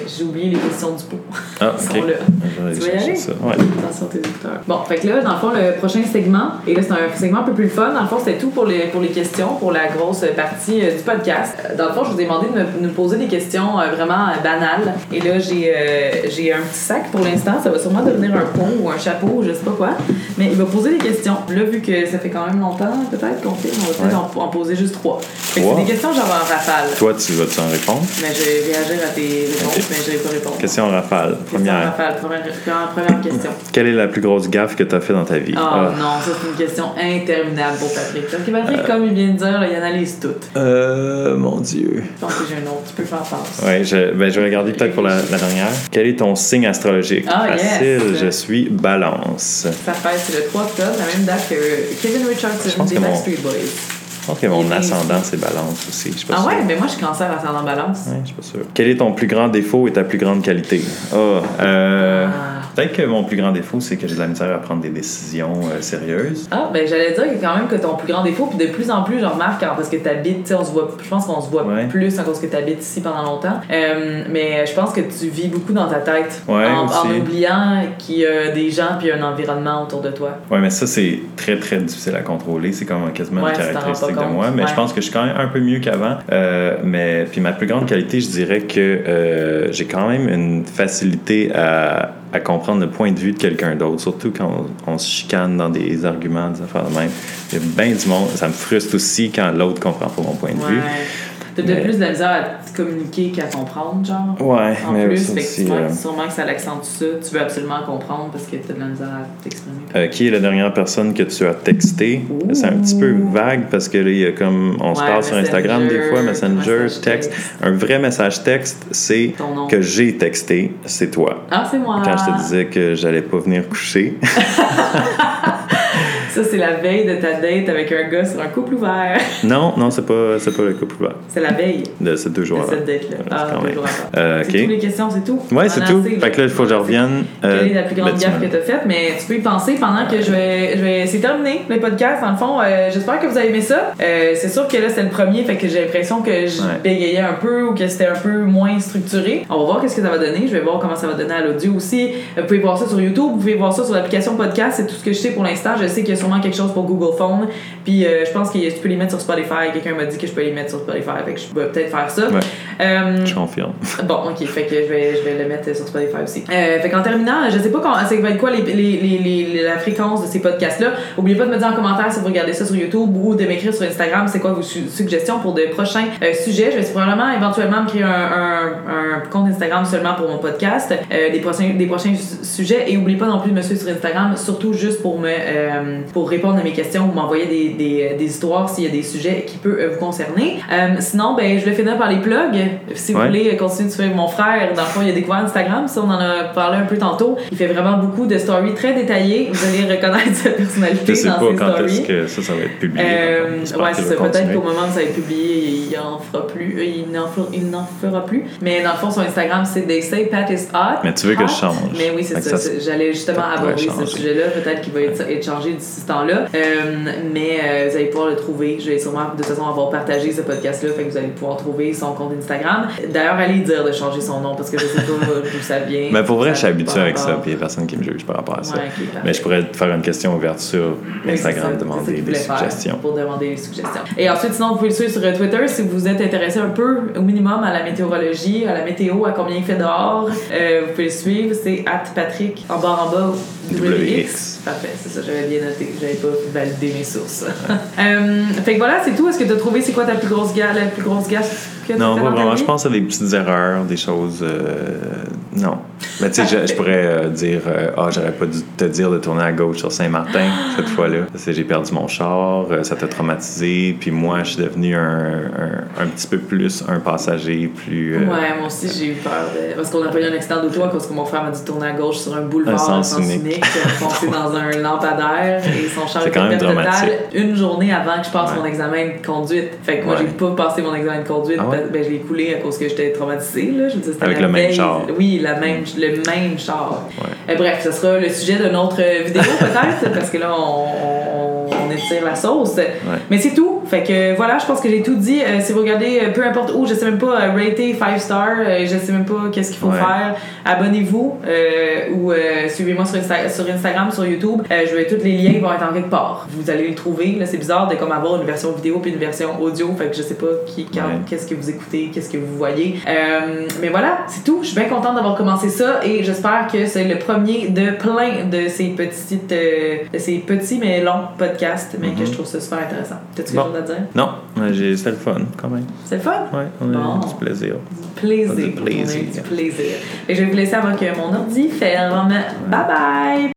j'ai oublié les questions du pot. Ah, ok. là. Tu vas y aller? Ça. Ouais. Attention tes écouteurs. Bon, fait que là, dans le fond, le prochain segment, et là, c'est un segment un peu plus fun. Dans le fond, c'était tout pour les, pour les questions, pour la grosse partie euh, du podcast. Euh, dans le fond, je vous ai demandé de me, nous poser des questions euh, vraiment banales. Et là, j'ai j'ai un petit sac pour l'instant. Ça va sûrement devenir un pont ou un chapeau, je sais pas quoi. Mais il va poser des questions. Là, vu que ça fait quand même longtemps, peut-être qu'on fait, on va peut-être en, poser juste trois. c'est des questions genre en rafale. Toi, tu vas t'en répondre? Mais je vais réagir à tes réponses, mais je vais pas répondre. Question en rafale. Première. Question en rafale. Première, première, question. Quelle est la plus grosse gaffe que tu as fait dans ta vie? Oh ah. non, ça c'est une question interminable pour Patrick. Ok, Patrick, euh, comme il vient de dire, il analyse tout. Euh, mon Dieu. Je pense que j'ai un autre. Tu peux faire passe. Oui, je, ben, je vais regarder peut-être pour la, la, dernière. Quel est ton signe astrologique? Ah, Facile, je suis balance. Ça fait, c'est le 3 octobre, la même date que Kevin Richardson des Backstreet Boys. Je pense que mon ascendant, c'est balance aussi. Je ah ouais, mais moi, je suis cancer ascendant balance. Ouais, je suis pas sûr. Quel est ton plus grand défaut et ta plus grande qualité? Oh, euh, ah. Peut-être que mon plus grand défaut, c'est que j'ai de la misère à prendre des décisions euh, sérieuses. Ah, ben j'allais dire quand même que ton plus grand défaut, puis de plus en plus, je remarque, parce que tu habites, on se voit, je pense qu'on se voit plus à cause que tu habites ici pendant longtemps. Euh, mais je pense que tu vis beaucoup dans ta tête. Ouais, en, en, oubliant qu'il y a des gens puis un environnement autour de toi. Ouais, mais ça, c'est très, très difficile à contrôler. C'est comme quasiment une caractéristique de moi. Mais je pense que je suis quand même un peu mieux qu'avant. Euh, mais puis ma plus grande qualité, je dirais que j'ai quand même une facilité à à comprendre le point de vue de quelqu'un d'autre, surtout quand on, se chicane dans des arguments, des affaires de même. Il y a bien du monde. Ça me frustre aussi quand l'autre comprend pas mon point de vue. T'as peut-être plus de la misère à communiquer qu'à comprendre, genre. Ouais, en mais plus, aussi, euh... sûrement que ça l'accentue ça. Tu veux absolument comprendre parce que t'as de la misère à t'exprimer. Euh, qui est la dernière personne que tu as texté? C'est un petit peu vague parce que là, il y a comme. On se parle sur Instagram des fois, Messenger, texte. texte. Un vrai message texte, c'est que j'ai texté, c'est toi. Ah, c'est moi. Quand je te disais que j'allais pas venir coucher. Ça, c'est la veille de ta date avec un gars sur un couple ouvert. non, non, c'est pas, pas le couple ouvert. C'est la veille De ces deux jours de cette date-là. Ah, c'est quand même. Euh, C'est ok. toutes les questions, c'est tout. Ouais, c'est tout. assez, Fait que là, il faut que je revienne. Quelle Euh, est la plus grande gaffe que tu as faite, mais tu peux y penser pendant que je vais. Je vais c'est terminé, le podcast. Dans le fond, euh, j'espère que vous avez aimé ça. Euh, c'est sûr que là, c'est le premier, fait que j'ai l'impression que je Ouais. bégayais un peu ou que c'était un peu moins structuré. On va voir qu'est-ce que ça va donner. Je vais voir comment ça va donner à l'audio aussi. Vous pouvez voir ça sur YouTube, vous pouvez voir ça sur l'application podcast. C'est tout ce que je sais pour l'instant. Je sais a sûrement quelque chose pour Google Phone. Puis euh, je pense que tu peux les mettre sur Spotify. Quelqu'un m'a dit que je peux les mettre sur Spotify. Fait que je peux peut-être faire ça. Euh, Je confirme. Bon, ok, fait que je vais, je vais le mettre sur Spotify aussi. Euh, fait qu'en terminant, je sais pas quand, c'est quoi les, les, les, les- la fréquence de ces podcasts-là. Oubliez pas de me dire en commentaire si vous regardez ça sur YouTube ou de m'écrire sur Instagram c'est quoi vos su- suggestions pour de prochains euh, sujets. Je vais probablement éventuellement me créer un, un, un compte Instagram seulement pour mon podcast, euh, des prochains, des prochains su- sujets. Et oubliez pas non plus de me suivre sur Instagram, surtout juste pour me euh, pour répondre à mes questions ou m'envoyer des, des, des histoires s'il y a des sujets qui peuvent vous concerner. Euh, sinon, ben, je vais finir par les plugs. Si vous Ouais. voulez continuer de suivre mon frère, dans le fond, il a découvert Instagram, ça, on en a parlé un peu tantôt. Il fait vraiment beaucoup de stories très détaillées. Vous allez reconnaître sa personnalité Je sais dans pas ses quand est-ce que ça, ça va être publié. Euh, ouais, c'est ça. Peut-être qu'au moment où ça va être publié, il fera plus. euh, Il n'en fera, il n'en fera plus. Mais dans le fond, son Instagram, c'est They Say Pat is hot. Mais tu veux que je change. Mais oui, c'est ça. J'allais justement aborder ce sujet-là. Peut-être qu'il va être, être changé d'ici ce temps-là. Euh, mais euh, vous allez pouvoir le trouver. Je vais sûrement de toute façon avoir partagé ce podcast-là. Fait que vous allez pouvoir trouver son compte Instagram. D'ailleurs, allez dire de changer son nom parce que je sais pas d'où ça vient. Mais pour vrai, je suis habitué avec ça, puis il y a personne qui me juge par rapport à ça. Ouais. Mais je pourrais faire une question ouverte sur Instagram, ça, demander des suggestions. Pour demander des suggestions. Et ensuite, sinon, vous pouvez le suivre sur Twitter si vous êtes intéressé un peu, au minimum, à la météorologie, à la météo, à combien il fait dehors. Euh, vous pouvez le suivre, c'est Patrick en bas en bas WX. WX. Parfait, c'est ça, j'avais bien noté. J'avais pas validé mes sources. Euh, fait que voilà, c'est tout. Est-ce que tu as trouvé c'est quoi ta plus grosse gaffe, la plus grosse gaffe que Non, pas vraiment. Je pense à des petites erreurs, des choses. euh, non. Mais tu sais, je, je pourrais euh, dire euh, Ah, j'aurais pas dû te dire de tourner à gauche sur Saint-Martin cette fois-là. Parce j'ai perdu mon char, ça t'a traumatisé. Puis moi, je suis devenu un, un, un petit peu plus un passager, plus. Ouais, moi aussi j'ai eu peur de... parce qu'on a pas eu un accident d'auto à cause que mon frère m'a dit de tourner à gauche sur un boulevard Un sens sens unique. unique, il a foncé dans un lampadaire et son char était totale une journée avant que je passe Ouais. mon examen de conduite. Fait que moi Ouais. j'ai pas passé mon examen de conduite, Ah ouais? ben, je l'ai coulé à cause que j'étais traumatisée là, je dire, c'était Avec la le même veille. char. Oui, la même le même char. Euh, bref, ce sera le sujet de notre vidéo peut-être parce que là on, on, la sauce. Mais c'est tout. Fait que voilà, je pense que j'ai tout dit. Euh, si vous regardez, euh, peu importe où, je sais même pas, euh, rater 5 stars, je sais même pas qu'est-ce qu'il faut Ouais. faire. Abonnez-vous ou suivez-moi sur, Insta- sur Instagram, sur YouTube. Je vais tous les liens vont être en quelque part. Vous allez les trouver. Là, c'est bizarre de comme avoir une version vidéo puis une version audio. Fait que je sais pas qui, quand, Ouais. qu'est-ce que vous écoutez, qu'est-ce que vous voyez. Mais voilà, c'est tout. Je suis bien contente d'avoir commencé ça et j'espère que c'est le premier de plein de ces petites, euh, de ces petits mais longs podcasts, mais que Mhm. je trouve ça super intéressant. T'as-tu Bon. quelque chose à dire? Non, mais j'ai- c'était le fun quand même. C'est le fun? Ouais, on a Bon. eu du plaisir. Du plaisir. Du plaisir. On a eu du plaisir. Et je vais vous laisser avant que mon ordi ferme. Bye bye!